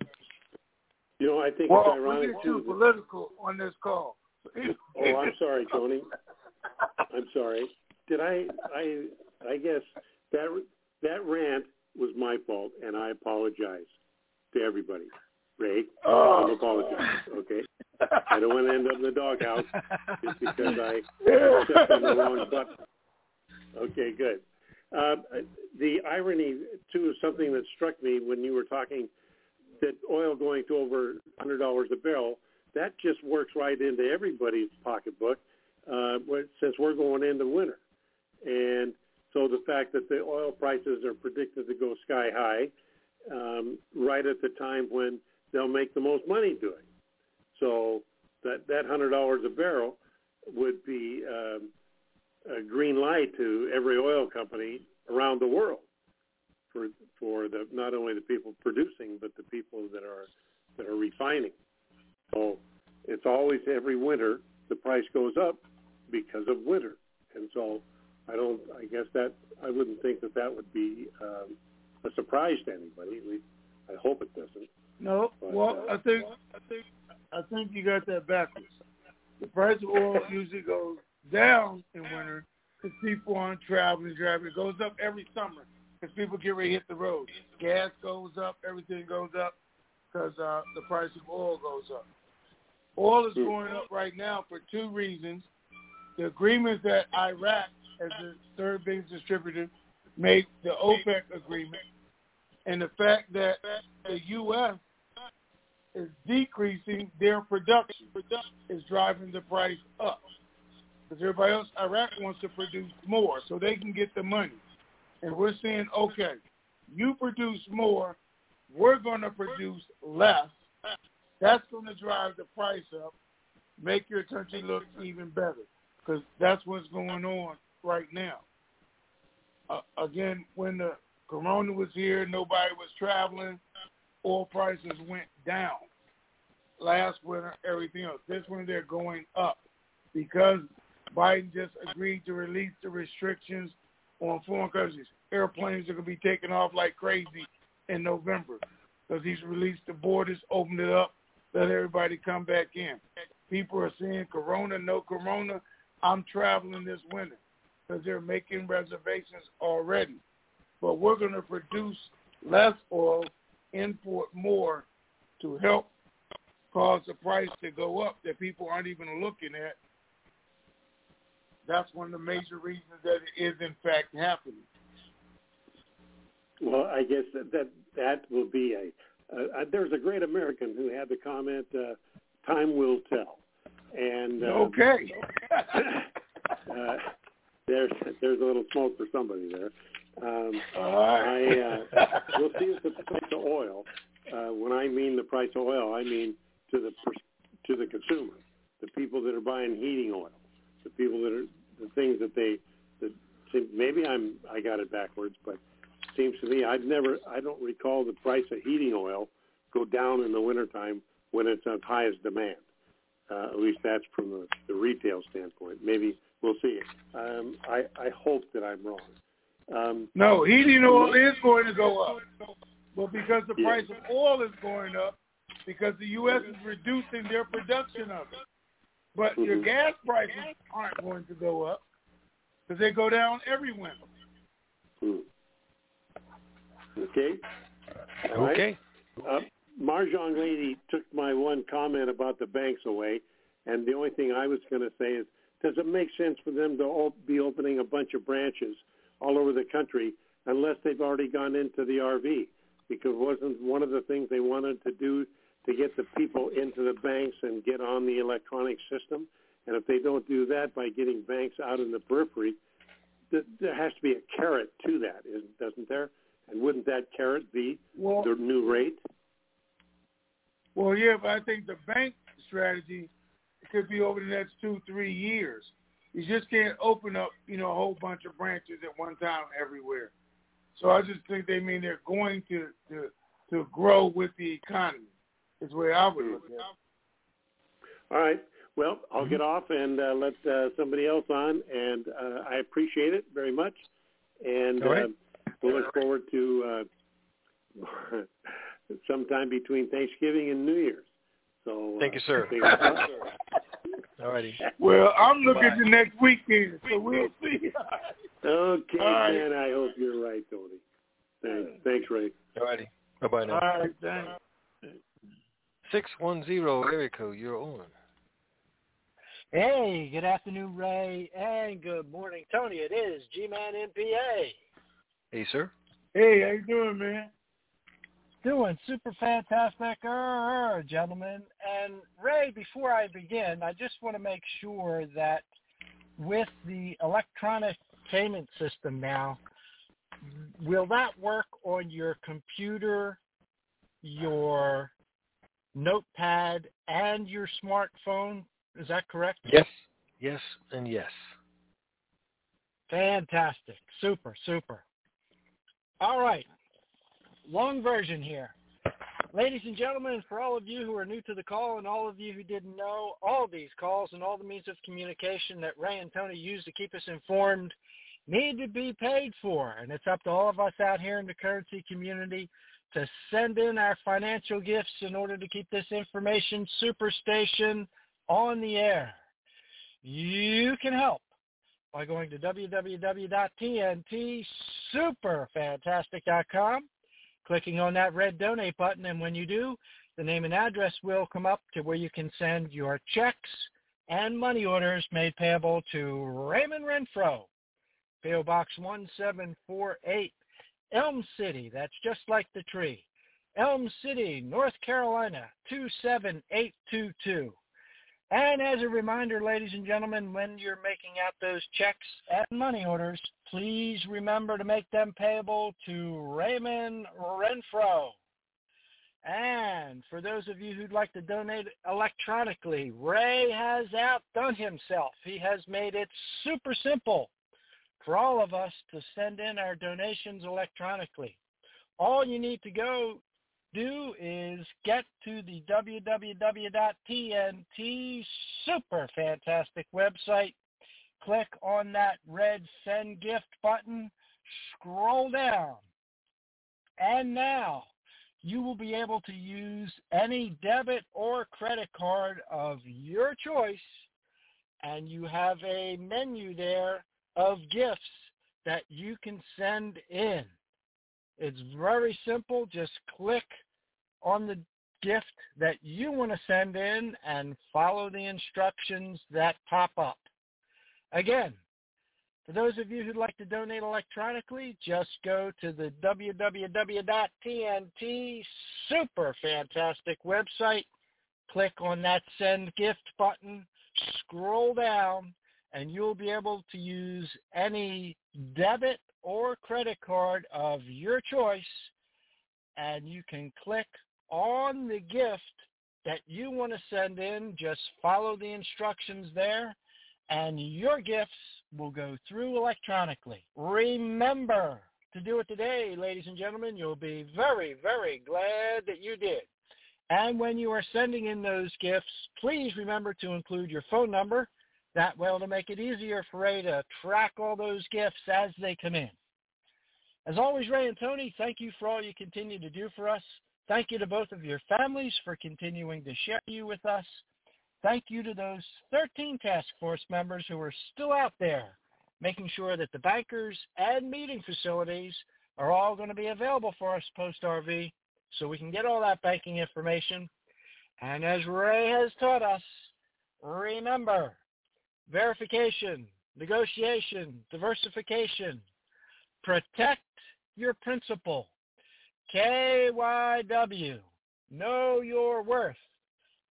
You know, I think well, it's ironic we get too political on this call. oh, I'm sorry, Tony. I'm sorry. Did I? I I guess that that rant was my fault, and I apologize to everybody. Ray, oh. I apologize. Okay, I don't want to end up in the doghouse just because I stepped on the wrong button. Okay, good. Uh, the irony too is something that struck me when you were talking that oil going to over $100 a barrel. That just works right into everybody's pocketbook uh, since we're going into winter. And so the fact that the oil prices are predicted to go sky high um, right at the time when they'll make the most money doing. So that that hundred dollars a barrel would be um, a green light to every oil company around the world for for the not only the people producing but the people that are that are refining. So it's always every winter the price goes up because of winter, and so I don't. I guess that I wouldn't think that that would be um, a surprise to anybody. At least I hope it doesn't. No. But, well, uh, I think I think I think you got that backwards. The price of oil usually goes down in winter because people aren't traveling, driving. It goes up every summer because people get ready to hit the road. Gas goes up, everything goes up because uh, the price of oil goes up. Oil is going up right now for two reasons the agreement that Iraq, as the third biggest distributor, made the OPEC agreement, and the fact that the U.S. is decreasing their production. Production is driving the price up. Because everybody else, Iraq wants to produce more so they can get the money. And we're saying, okay, you produce more, we're going to produce less. That's going to drive the price up, make your country look even better. Because that's what's going on right now. Uh, again, when the corona was here, nobody was traveling, oil prices went down. Last winter, everything else. This one, they're going up because Biden just agreed to release the restrictions on foreign countries. Airplanes are going to be taking off like crazy in November because he's released the borders, opened it up, let everybody come back in. People are saying corona, no corona. I'm traveling this winter because they're making reservations already. But we're going to produce less oil, import more to help cause the price to go up that people aren't even looking at. That's one of the major reasons that it is in fact happening. Well, I guess that that, that will be a. Uh, there's a great American who had the comment, uh, "Time will tell," and uh, okay. uh, there's there's a little smoke for somebody there. Um, All right. I, uh, we'll see if the price of oil. Uh, when I mean the price of oil, I mean to the to the consumer, the people that are buying heating oil, the people that are the things that they that maybe I'm I got it backwards, but it seems to me I've never I don't recall the price of heating oil go down in the wintertime when it's of highest demand. Uh, at least that's from the, the retail standpoint. Maybe we'll see. Um, I I hope that I'm wrong. Um, no, heating oil is going to go up, but because the price of oil is going up, because the U.S. is reducing their production of it. But mm-hmm. your gas prices aren't going to go up because they go down every winter. Hmm. Okay. All okay. Right. Uh, Mahjong lady took my one comment about the banks away, and the only thing I was going to say is, does it make sense for them to all be opening a bunch of branches all over the country unless they've already gone into the RV? Because wasn't one of the things they wanted to do to get the people into the banks and get on the electronic system? And if they don't do that by getting banks out in the periphery, th- there has to be a carrot to that, isn't, doesn't there? And wouldn't that carrot be well, the new rate? Well, yeah, but I think the bank strategy could be over the next two, three years. You just can't open up, you know, a whole bunch of branches at one time everywhere. So I just think they mean they're going to to to grow with the economy. Is the way I would look at it. All right. Well, I'll get off and uh, let uh, somebody else on, and uh, I appreciate it very much. And right. uh, we'll look forward to uh, sometime between Thanksgiving and New Year's. So thank you, sir. All righty. Well, I'm looking Bye. to next weekend, so we'll see. okay, right. man. I hope you're right, Tony. Thanks, thanks, Ray. All righty. Bye bye now. All right, thanks. Six one zero Erico, you're on. Hey, good afternoon, Ray, and good morning, Tony. It is G-Man MPA. Hey, sir. Hey, how you doing, man? Doing super fantastic, gentlemen. And Ray, before I begin, I just want to make sure that with the electronic payment system now, will that work on your computer, your notepad, and your smartphone. Is that correct? Yes. Yes, and yes. Fantastic. Super, super. All right. Long version here. Ladies and gentlemen, for all of you who are new to the call and all of you who didn't know, all these calls and all the means of communication that Ray and Tony use to keep us informed need to be paid for. And it's up to all of us out here in the currency community to send in our financial gifts in order to keep this information superstation on the air. You can help by going to www.tntsuperfantastic.com, clicking on that red donate button, and when you do, the name and address will come up to where you can send your checks and money orders made payable to Raymond Renfro, PO Box 1748, Elm City, that's just like the tree. Elm City, North Carolina, 27822. And as a reminder, ladies and gentlemen, when you're making out those checks and money orders, please remember to make them payable to Raymond Renfro. And for those of you who'd like to donate electronically, Ray has outdone himself. He has made it super simple for all of us to send in our donations electronically. All you need to go do is get to the www.tnt super fantastic website, click on that red send gift button, scroll down, and now you will be able to use any debit or credit card of your choice, and you have a menu there of gifts that you can send in. It's very simple. Just click on the gift that you want to send in and follow the instructions that pop up. Again, for those of you who'd like to donate electronically, just go to the www.tnt super fantastic website, click on that send gift button, scroll down, and you'll be able to use any debit or credit card of your choice, and you can click on the gift that you want to send in. Just follow the instructions there, and your gifts will go through electronically. Remember to do it today, ladies and gentlemen. You'll be very, very glad that you did. And when you are sending in those gifts, please remember to include your phone number. That way to make it easier for Ray to track all those gifts as they come in. As always, Ray and Tony, thank you for all you continue to do for us. Thank you to both of your families for continuing to share you with us. Thank you to those 13 task force members who are still out there making sure that the bankers and meeting facilities are all going to be available for us post RV so we can get all that banking information. And as Ray has taught us, remember verification, negotiation, diversification, protect your principal, KYW, know your worth,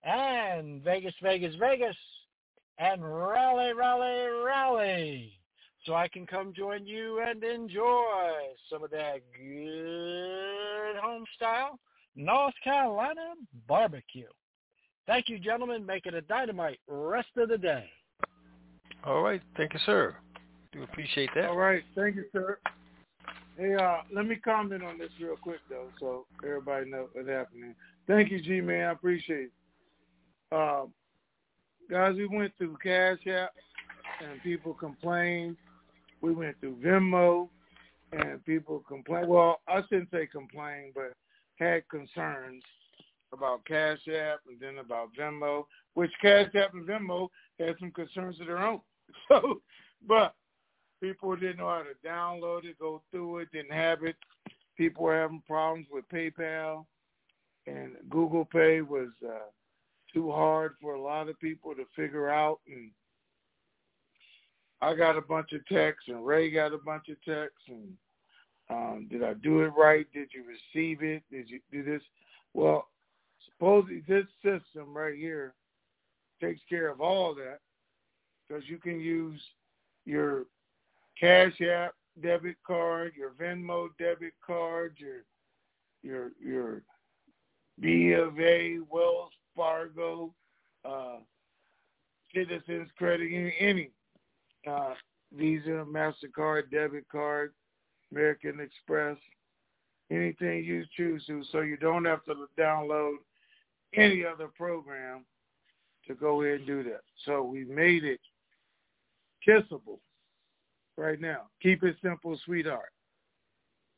and Vegas, Vegas, Vegas, and rally, rally, rally. So I can come join you and enjoy some of that good home style North Carolina barbecue. Thank you, gentlemen. Make it a dynamite rest of the day. All right. Thank you, sir. Do appreciate that. All right. Thank you, sir. Hey, uh, let me comment on this real quick though, so everybody knows what's happening. Thank you, G man. I appreciate it. Uh, guys, we went through Cash App and people complained. We went through Venmo and people complained. Well, I shouldn't say complain, but had concerns about Cash App and then about Venmo, which Cash App and Venmo had some concerns of their own. So, but people didn't know how to download it, go through it, didn't have it. People were having problems with PayPal, and Google Pay was uh, too hard for a lot of people to figure out. And I got a bunch of texts, and Ray got a bunch of texts, and um, did I do it right? Did you receive it? Did you do this? Well, supposedly this system right here takes care of all that because you can use your Cash App debit card, your Venmo debit card, your your your B of A, Wells Fargo, uh, Citizens Credit Union, any uh, Visa, Mastercard, debit card, American Express, anything you choose to, so you don't have to download any other program to go ahead and do that. So we made it kissable right now. Keep it simple, sweetheart.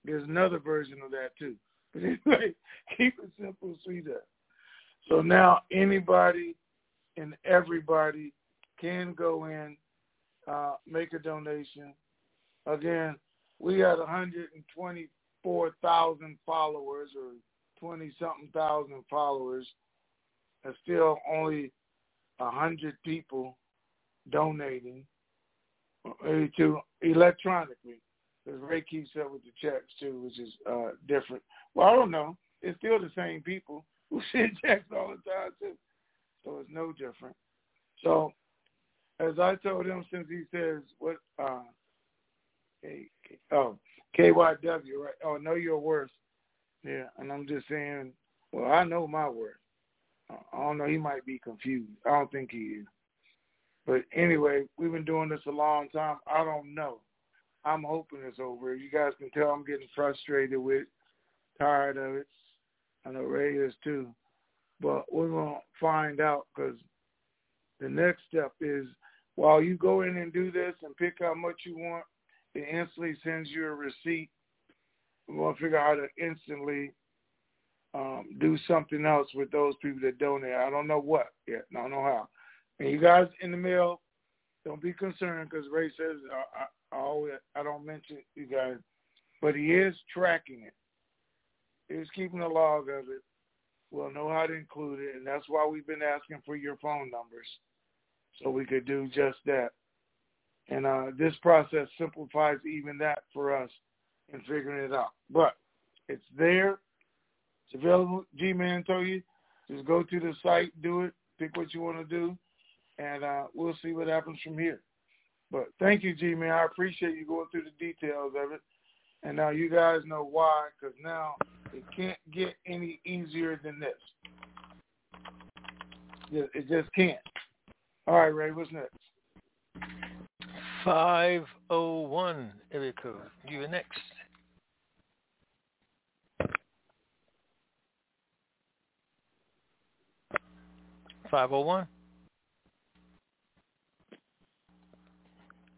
There's another version of that too. But anyway, keep it simple, sweetheart. So now anybody and everybody can go in, uh, make a donation. Again, we got 124,000 followers or 20 something thousand followers and still only 100 people donating to electronically. Because Ray keeps up with the checks too, which is uh, different. Well, I don't know. it's still the same people who send checks all the time too. So it's no different. So as I told him since he says what uh K, oh KYW right? Oh know your worth. Yeah and I'm just saying well I know my worth. I don't know he might be confused. I don't think he is. But anyway we've been doing this a long time. I don't know. I'm hoping it's over. You guys can tell I'm getting frustrated with tired of it I know Ray is too but we're gonna find out because the next step is while you go in and do this and pick how much you want, it instantly sends you a receipt. We're going to figure out how to instantly um, do something else with those people that donate. I don't know what yet. I don't know how. And you guys in the mail, don't be concerned because Ray says I, I, I always I don't mention you guys, but he is tracking it. He's keeping a log of it. We'll know how to include it, and that's why we've been asking for your phone numbers so we could do just that. And uh, this process simplifies even that for us in figuring it out. But it's there. It's available. G-Man told you, just go to the site, do it, pick what you want to do, and uh, we'll see what happens from here. But thank you, G-Man. I appreciate you going through the details of it. And now you guys know why, because now it can't get any easier than this. It just can't. All right, Ray, what's next? 501 area code. You are next. Five oh one.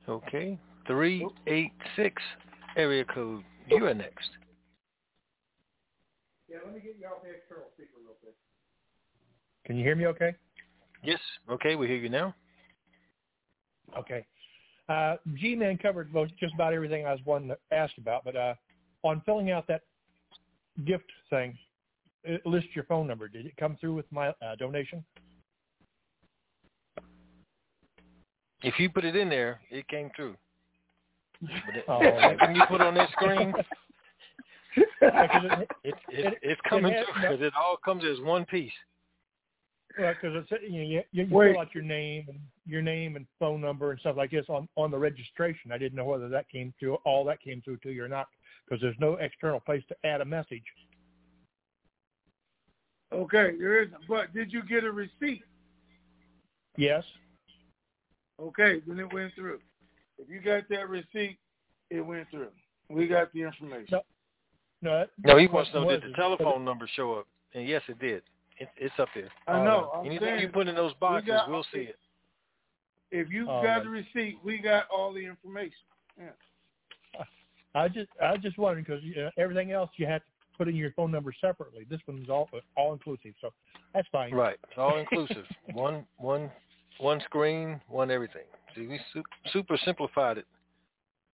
Okay. Three eight six area code. You are next. Yeah, let me get you off the external speaker real quick. Can you hear me okay? Yes. Okay, we hear you now. Okay. Uh, G-Man covered most, just about everything I was wanting to ask about, but uh, on filling out that gift thing, it lists your phone number. Did it come through with my uh, donation? If you put it in there, it came through. But it, Oh. when you put it on that screen, it, it, it, it's coming it through has- because it all comes as one piece. Well, because it's you, know, you, you Wait. fill out your name and your name and phone number and stuff like this on on the registration. I didn't know whether that came through, all that came through to you or not, because there's no external place to add a message. Okay, there is. But did you get a receipt? Yes. Okay, then it went through. If you got that receipt, it went through. We got the information. No. No. that- No, he wants to know did the is- telephone number show up? And yes, it did. It, it's up there. I know. Uh, I'm Anything saying, you put in those boxes, got- we'll see it. if you All got right. the receipt, we got all the information. Yeah. I just I just wondering because you know, everything else you have to put in your phone number separately. This one's all all inclusive, so that's fine. Right. It's all inclusive. one, one, one screen, one everything. See, we super simplified it,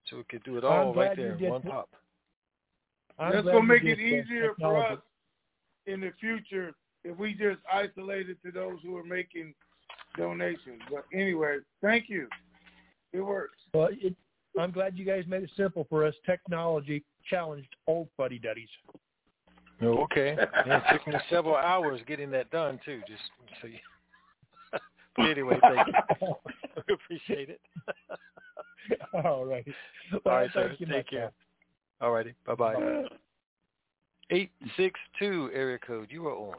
so we could do it I'm all right there in one pop. I'm That's gonna make it easier for us in the future if we just isolate it to those who are making donations. But anyway, thank you. It works. Well, it, I'm glad you guys made it simple for us technology challenged old fuddy duddies. Oh, okay. Yeah, it took me several hours getting that done too. Just so you. but anyway, thank you. We appreciate it. All right. All Well, right, sir. thank you Take much, care. All righty. Bye bye. Eight six two area code. You are on.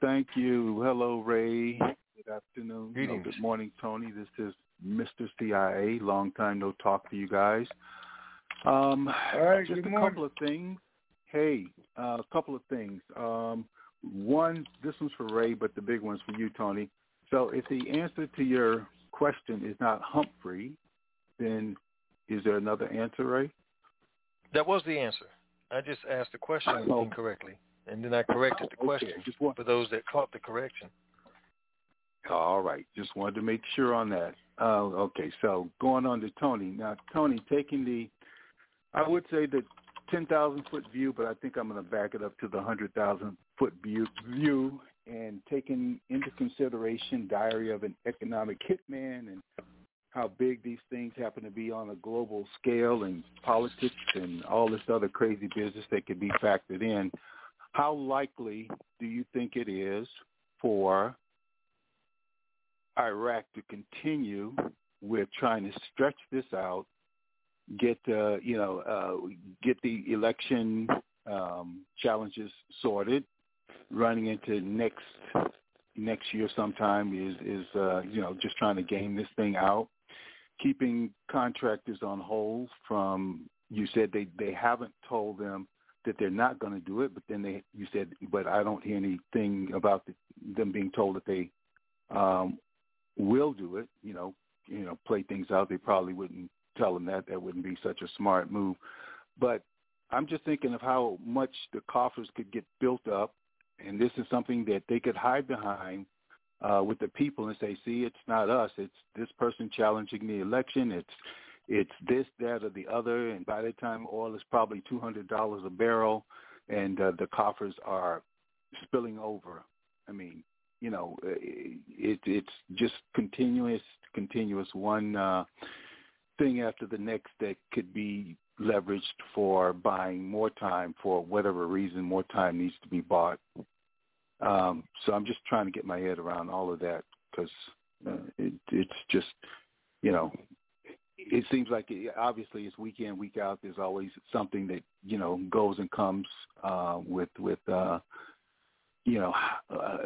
Thank you. Hello, Ray. Good afternoon. No, good morning, Tony. This is Mr. CIA. Long time no talk to you guys. Um, All right, just good a morning. couple of things. Hey, uh, a couple of things. Um, one, this one's for Ray, but the big one's for you, Tony. So, if the answer to your question is not Humphrey, then is there another answer, Ray? That was the answer. I just asked the question Oh. incorrectly, and then I corrected the Okay, question just want- for those that caught the correction. All right. Just wanted to make sure on that. Uh, okay, so going on to Tony. Now, Tony, taking the, I would say the 10,000 foot view, but I think I'm going to back it up to the 100,000 foot view, view and taking into consideration Diary of an Economic Hitman and how big these things happen to be on a global scale and politics and all this other crazy business that could be factored in, how likely do you think it is for Iraq to continue with trying to stretch this out, get uh, you know uh, get the election um, challenges sorted, running into next next year sometime is is uh, you know just trying to game this thing out, keeping contractors on hold from you said they they haven't told them that they're not going to do it, but then they you said but I don't hear anything about the, them being told that they um, will do it. You know, you know, play things out. They probably wouldn't tell them that. That wouldn't be such a smart move. But I'm just thinking of how much the coffers could get built up, and this is something that they could hide behind uh, with the people and say, "See, it's not us. It's this person challenging the election. It's it's this, that, or the other." And by the time oil is probably two hundred dollars a barrel, and uh, the coffers are spilling over. I mean, you know, it, it's just continuous, continuous one uh, thing after the next that could be leveraged for buying more time for whatever reason. More time needs to be bought. Um, so I'm just trying to get my head around all of that because uh, it, it's just, you know, it seems like it, obviously it's week in week out. There's always something that you know goes and comes uh, with with uh, you know, uh,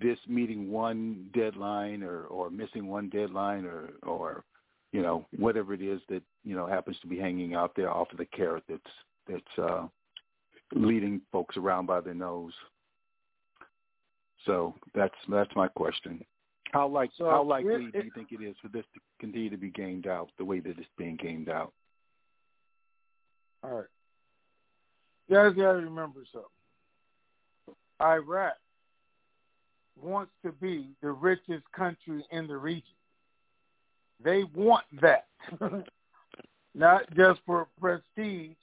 this meeting one deadline or, or missing one deadline or, or, you know, whatever it is that, you know, happens to be hanging out there off of the carrot that's, that's, uh, leading folks around by their nose. So that's, that's my question. How like, so how likely do you think it is for this to continue to be gamed out the way that it's being gamed out? All right. You guys got to remember something Iraq wants to be the richest country in the region. They want that. Not just for prestige,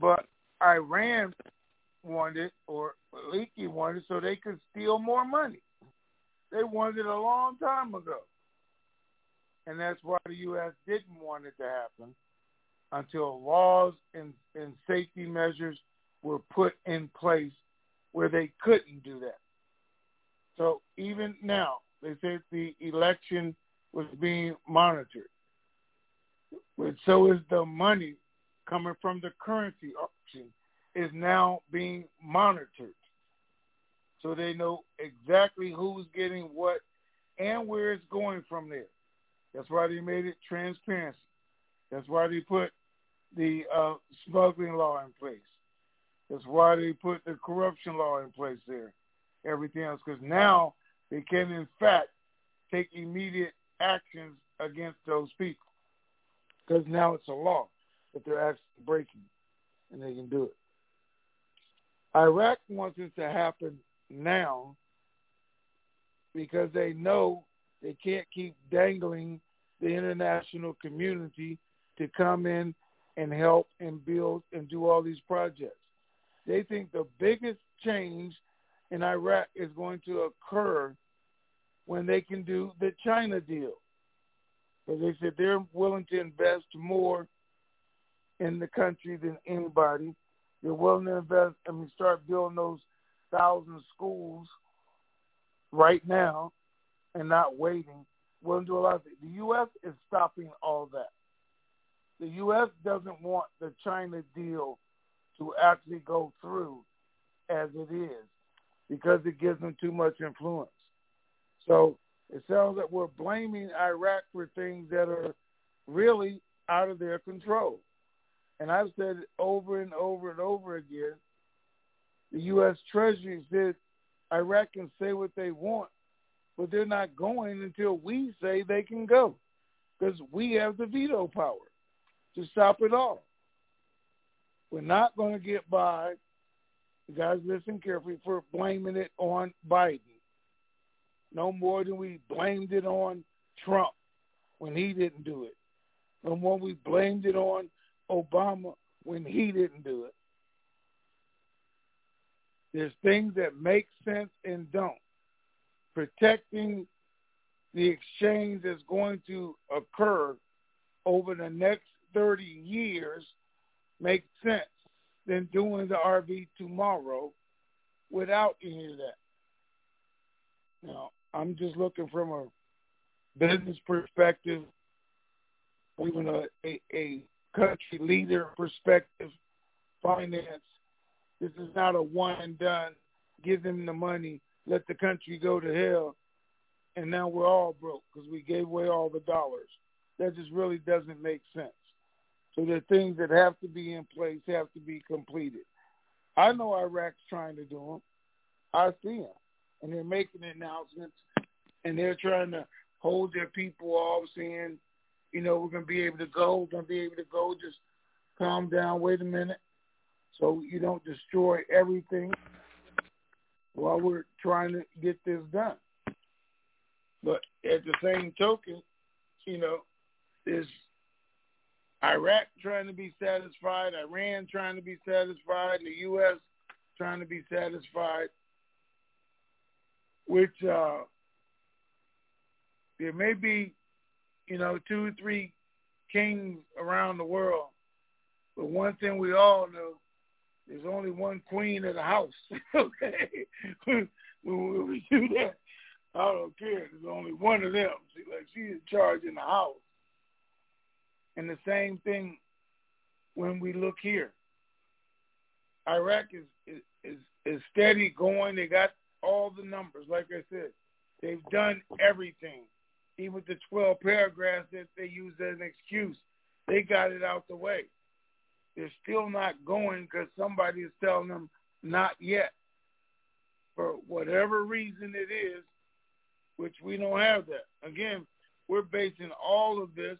but Iran wanted, or Maliki wanted, so they could steal more money. They wanted it a long time ago. And that's why the U.S. didn't want it to happen until laws and, and safety measures were put in place where they couldn't do that. So even now, they said the election was being monitored. But so is the money coming from the currency auction is now being monitored. So they know exactly who's getting what and where it's going from there. That's why they made it transparency. That's why they put the uh, smuggling law in place. That's why they put the corruption law in place there, everything else, because now they can, in fact, take immediate actions against those people. Because now it's a law that they're actually breaking, and they can do it. Iraq wants it to happen now because they know they can't keep dangling the international community to come in and help and build and do all these projects. They think the biggest change in Iraq is going to occur when they can do the China deal. Because they said they're willing to invest more in the country than anybody. They're willing to invest, I mean, start building those thousand schools right now and not waiting. Willing to do a lot of things. The U.S. is stopping all that. The U.S. doesn't want the China deal to actually go through as it is because it gives them too much influence. So it sounds like we're blaming Iraq for things that are really out of their control. And I've said it over and over and over again. The U.S. Treasury said Iraq can say what they want, but they're not going until we say they can go because we have the veto power to stop it all. We're not going to get by, guys listen carefully, for blaming it on Biden. No more than we blamed it on Trump when he didn't do it. No more we blamed it on Obama when he didn't do it. There's things that make sense and don't. Protecting the exchange that's going to occur over the next 30 years makes sense than doing the RV tomorrow without any of that. Now, I'm just looking from a business perspective, even a, a, a country leader perspective, finance. This is not a one and done. Give them the money, let the country go to hell, and now we're all broke because we gave away all the dollars. That just really doesn't make sense. So the things that have to be in place have to be completed. I know Iraq's trying to do them. I see them, and they're making announcements, and they're trying to hold their people off, saying, you know, we're to be able to go, we're to be able to go. Just calm down, wait a minute, so you don't destroy everything while we're trying to get this done. But at the same token, you know, is Iraq trying to be satisfied, Iran trying to be satisfied, the U.S. trying to be satisfied, which uh, there may be, you know, two or three kings around the world, but one thing we all know, there's only one queen of the house. okay, when we do that, I don't care. There's only one of them. See, like she's in charge in the house. And the same thing when we look here. Iraq is is is steady going. They got all the numbers. Like I said, they've done everything. Even the 12 paragraphs that they use as an excuse, they got it out the way. They're still not going because somebody is telling them not yet. For whatever reason it is, which we don't have that. Again, we're basing all of this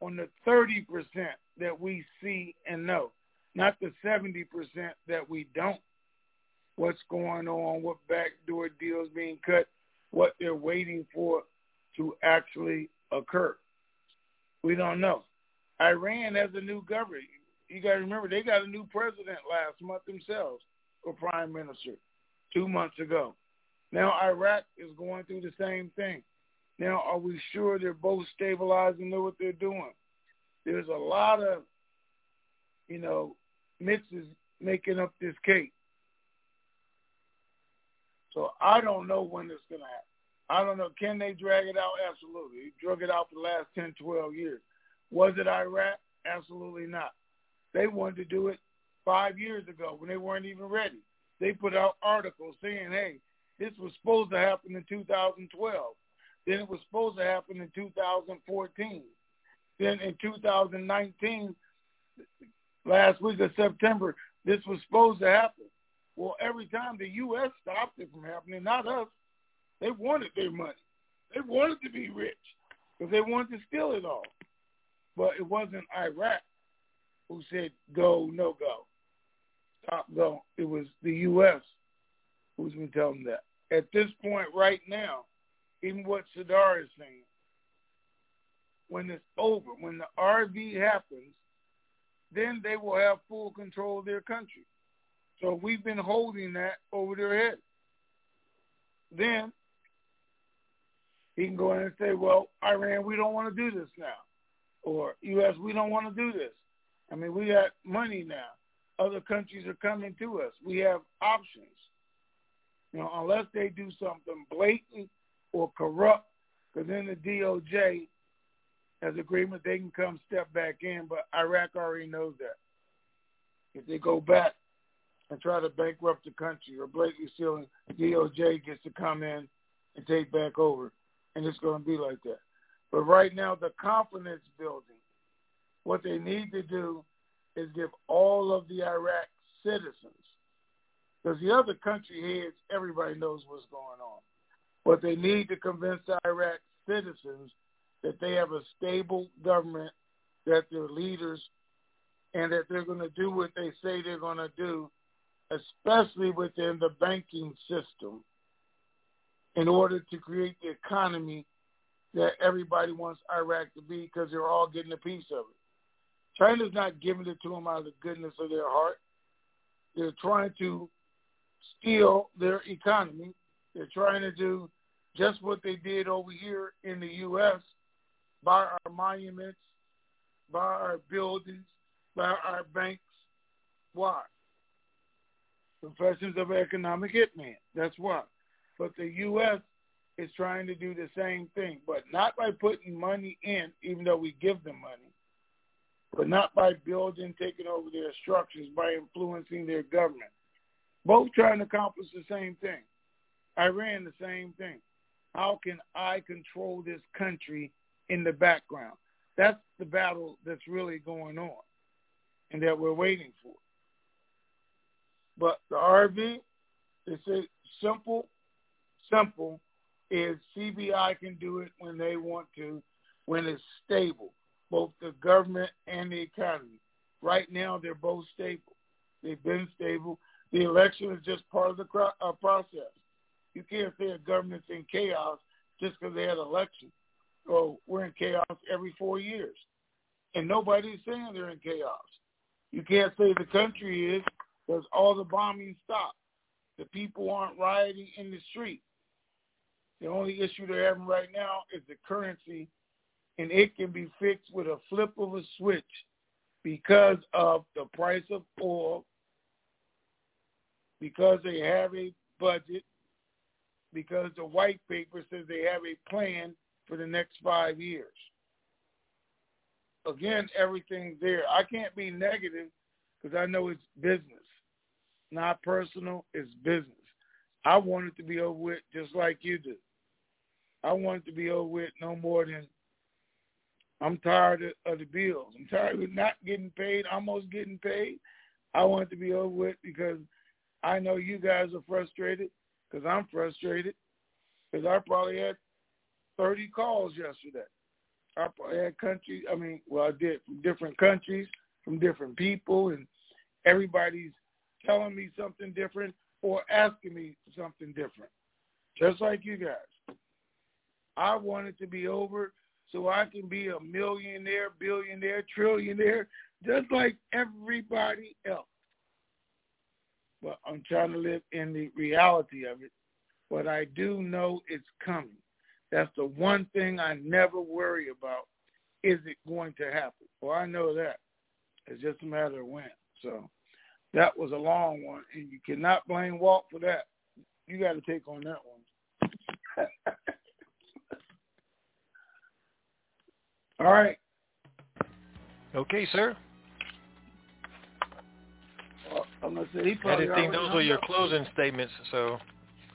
on the 30% that we see and know, not the 70% that we don't. What's going on, what backdoor deals being cut, what they're waiting for to actually occur. We don't know. Iran has a new government. You got to remember, they got a new president last month themselves, or prime minister, two months ago. Now Iraq is going through the same thing. Now, are we sure they're both stabilized and know what they're doing? There's a lot of, you know, mixes making up this cake. So I don't know when it's going to happen. I don't know. Can they drag it out? Absolutely. He drug it out for the last 10, 12 years. Was it Iraq? Absolutely not. They wanted to do it five years ago when they weren't even ready. They put out articles saying, hey, this was supposed to happen in 2012. Then it was supposed to happen in 2014. Then in 2019, last week of September, this was supposed to happen. Well, every time the U.S. stopped it from happening, not us, they wanted their money. They wanted to be rich because they wanted to steal it all. But it wasn't Iraq who said go, no go, stop, go. It was the U.S. who's been telling them that. At this point right now, even what Sadr is saying, when it's over, when the RV happens, then they will have full control of their country. So we've been holding that over their head. Then he can go in and say, well, Iran, we don't want to do this now. Or U.S., we don't want to do this. I mean, we got money now. Other countries are coming to us. We have options. You know, unless they do something blatant or corrupt, because then the DOJ has agreement they can come step back in, but Iraq already knows that. If they go back and try to bankrupt the country or blatantly stealing, DOJ gets to come in and take back over, and it's going to be like that. But right now, the confidence building, what they need to do is give all of the Iraq citizens, because the other country heads, everybody knows what's going on. What they need to convince the Iraq citizens that they have a stable government, that their leaders, and that they're going to do what they say they're going to do, especially within the banking system, in order to create the economy that everybody wants Iraq to be because they're all getting a piece of it. China's not giving it to them out of the goodness of their heart. They're trying to steal their economy. They're trying to do just what they did over here in the U.S. by our monuments, by our buildings, by our banks. Why? Professions of economic hitman. That's why. But the U.S. is trying to do the same thing, but not by putting money in, even though we give them money, but not by building, taking over their structures, by influencing their government. Both trying to accomplish the same thing. Iran, the same thing. How can I control this country in the background? That's the battle that's really going on and that we're waiting for. But the RV, it's a simple, simple is CBI can do it when they want to, when it's stable, both the government and the economy. Right now, they're both stable. They've been stable. The election is just part of the uh, process. You can't say a government's in chaos just because they had an election. Oh, we're in chaos every four years. And nobody's saying they're in chaos. You can't say the country is because all the bombing stopped. The people aren't rioting in the street. The only issue they're having right now is the currency, and it can be fixed with a flip of a switch because of the price of oil, because they have a budget, because the white paper says they have a plan for the next five years. Again, everything's there. I can't be negative because I know it's business, not personal. It's business. I want it to be over with just like you do. I want it to be over with no more than I'm tired of, of the bills. I'm tired of not getting paid, almost getting paid. I want it to be over with because I know you guys are frustrated because I'm frustrated because I probably had 30 calls yesterday. I probably had countries, I mean, well, I did from different countries, from different people, and everybody's telling me something different or asking me something different, just like you guys. I want it to be over so I can be a millionaire, billionaire, trillionaire, just like everybody else. But I'm trying to live in the reality of it. But I do know it's coming. That's the one thing I never worry about. Is it going to happen? Well, I know that. It's just a matter of when. So that was a long one, and you cannot blame Walt for that. You got to take on that one. All right. Okay, sir. Well, I'm gonna say he probably. I didn't think those were your closing statements, so.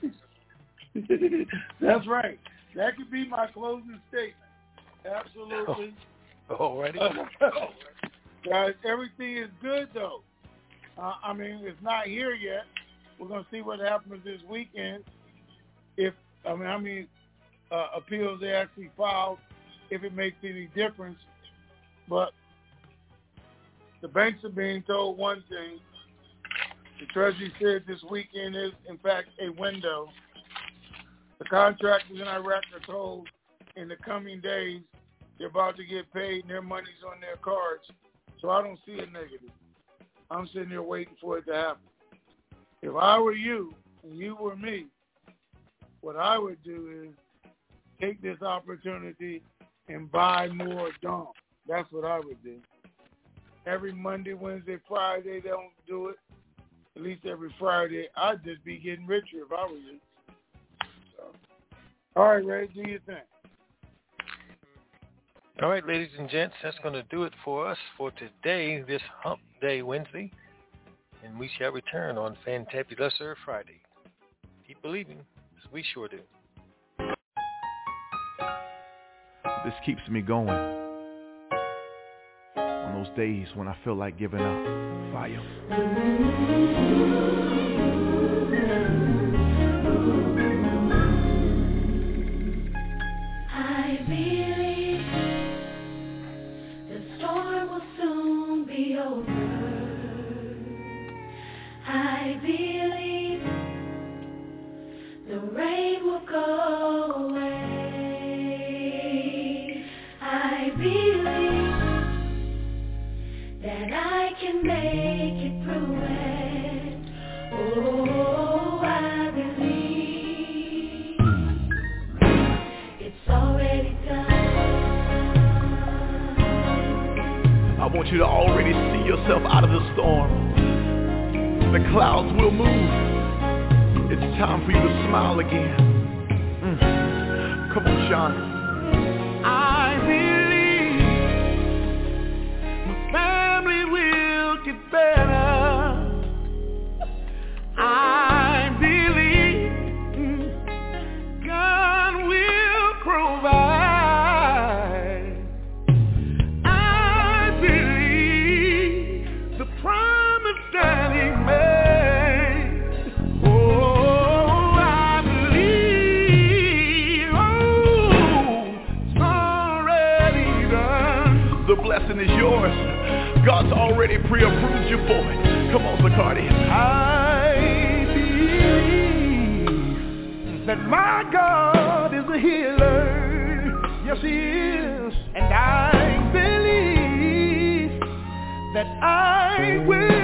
That's right. That could be my closing statement. Absolutely. Oh, already. Guys, everything is good though. Uh, I mean, it's not here yet. We're gonna see what happens this weekend. If I mean, how many uh, appeals they actually filed if it makes any difference. But the banks are being told one thing. The Treasury said this weekend is, in fact, a window. The contractors in Iraq are told in the coming days they're about to get paid and their money's on their cards. So I don't see a negative. I'm sitting there waiting for it to happen. If I were you and you were me, what I would do is take this opportunity and buy more dong. That's what I would do. Every Monday, Wednesday, Friday, they don't do it. At least every Friday, I'd just be getting richer if I were you. So, all right, Ray, do your thing. All right, ladies and gents, that's going to do it for us for today, this Hump Day Wednesday. And we shall return on Fantabulous Friday. Keep believing, as we sure do. This keeps me going. On those days when I feel like giving up. Fire. I want you to already see yourself out of the storm. The clouds will move. It's time for you to smile again. Mm. Come on, Sean. is yours. God's already pre approved you for it. Come on, Bacardi. I believe that my God is a healer. Yes, He is. And I believe that I will.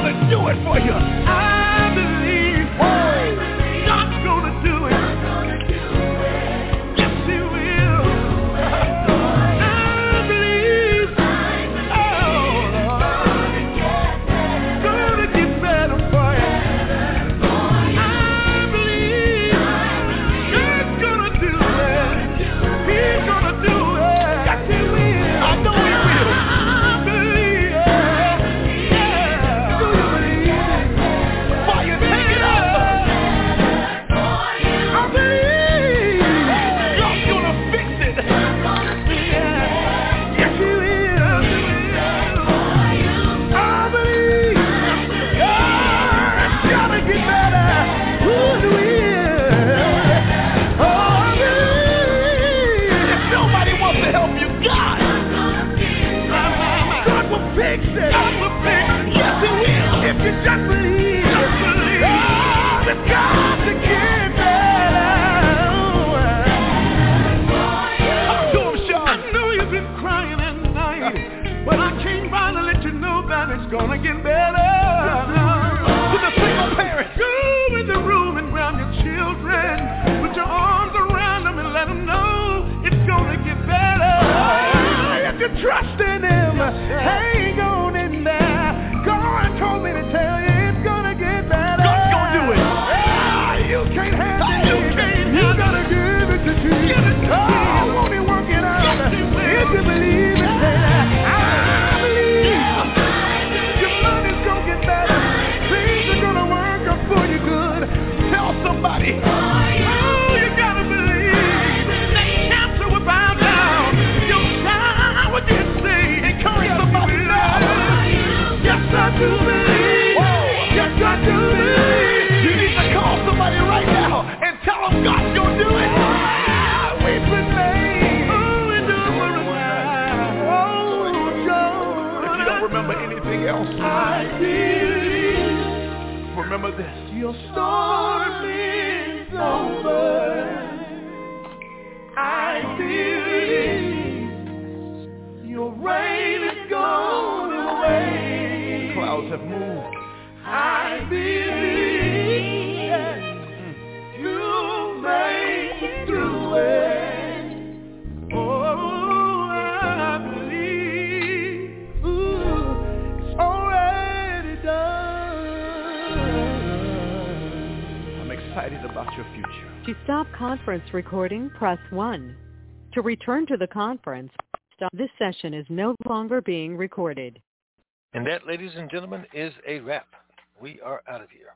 do it for you. conference recording, press 1. To return to the conference, this session is no longer being recorded. And that, ladies and gentlemen, is a wrap. We are out of here.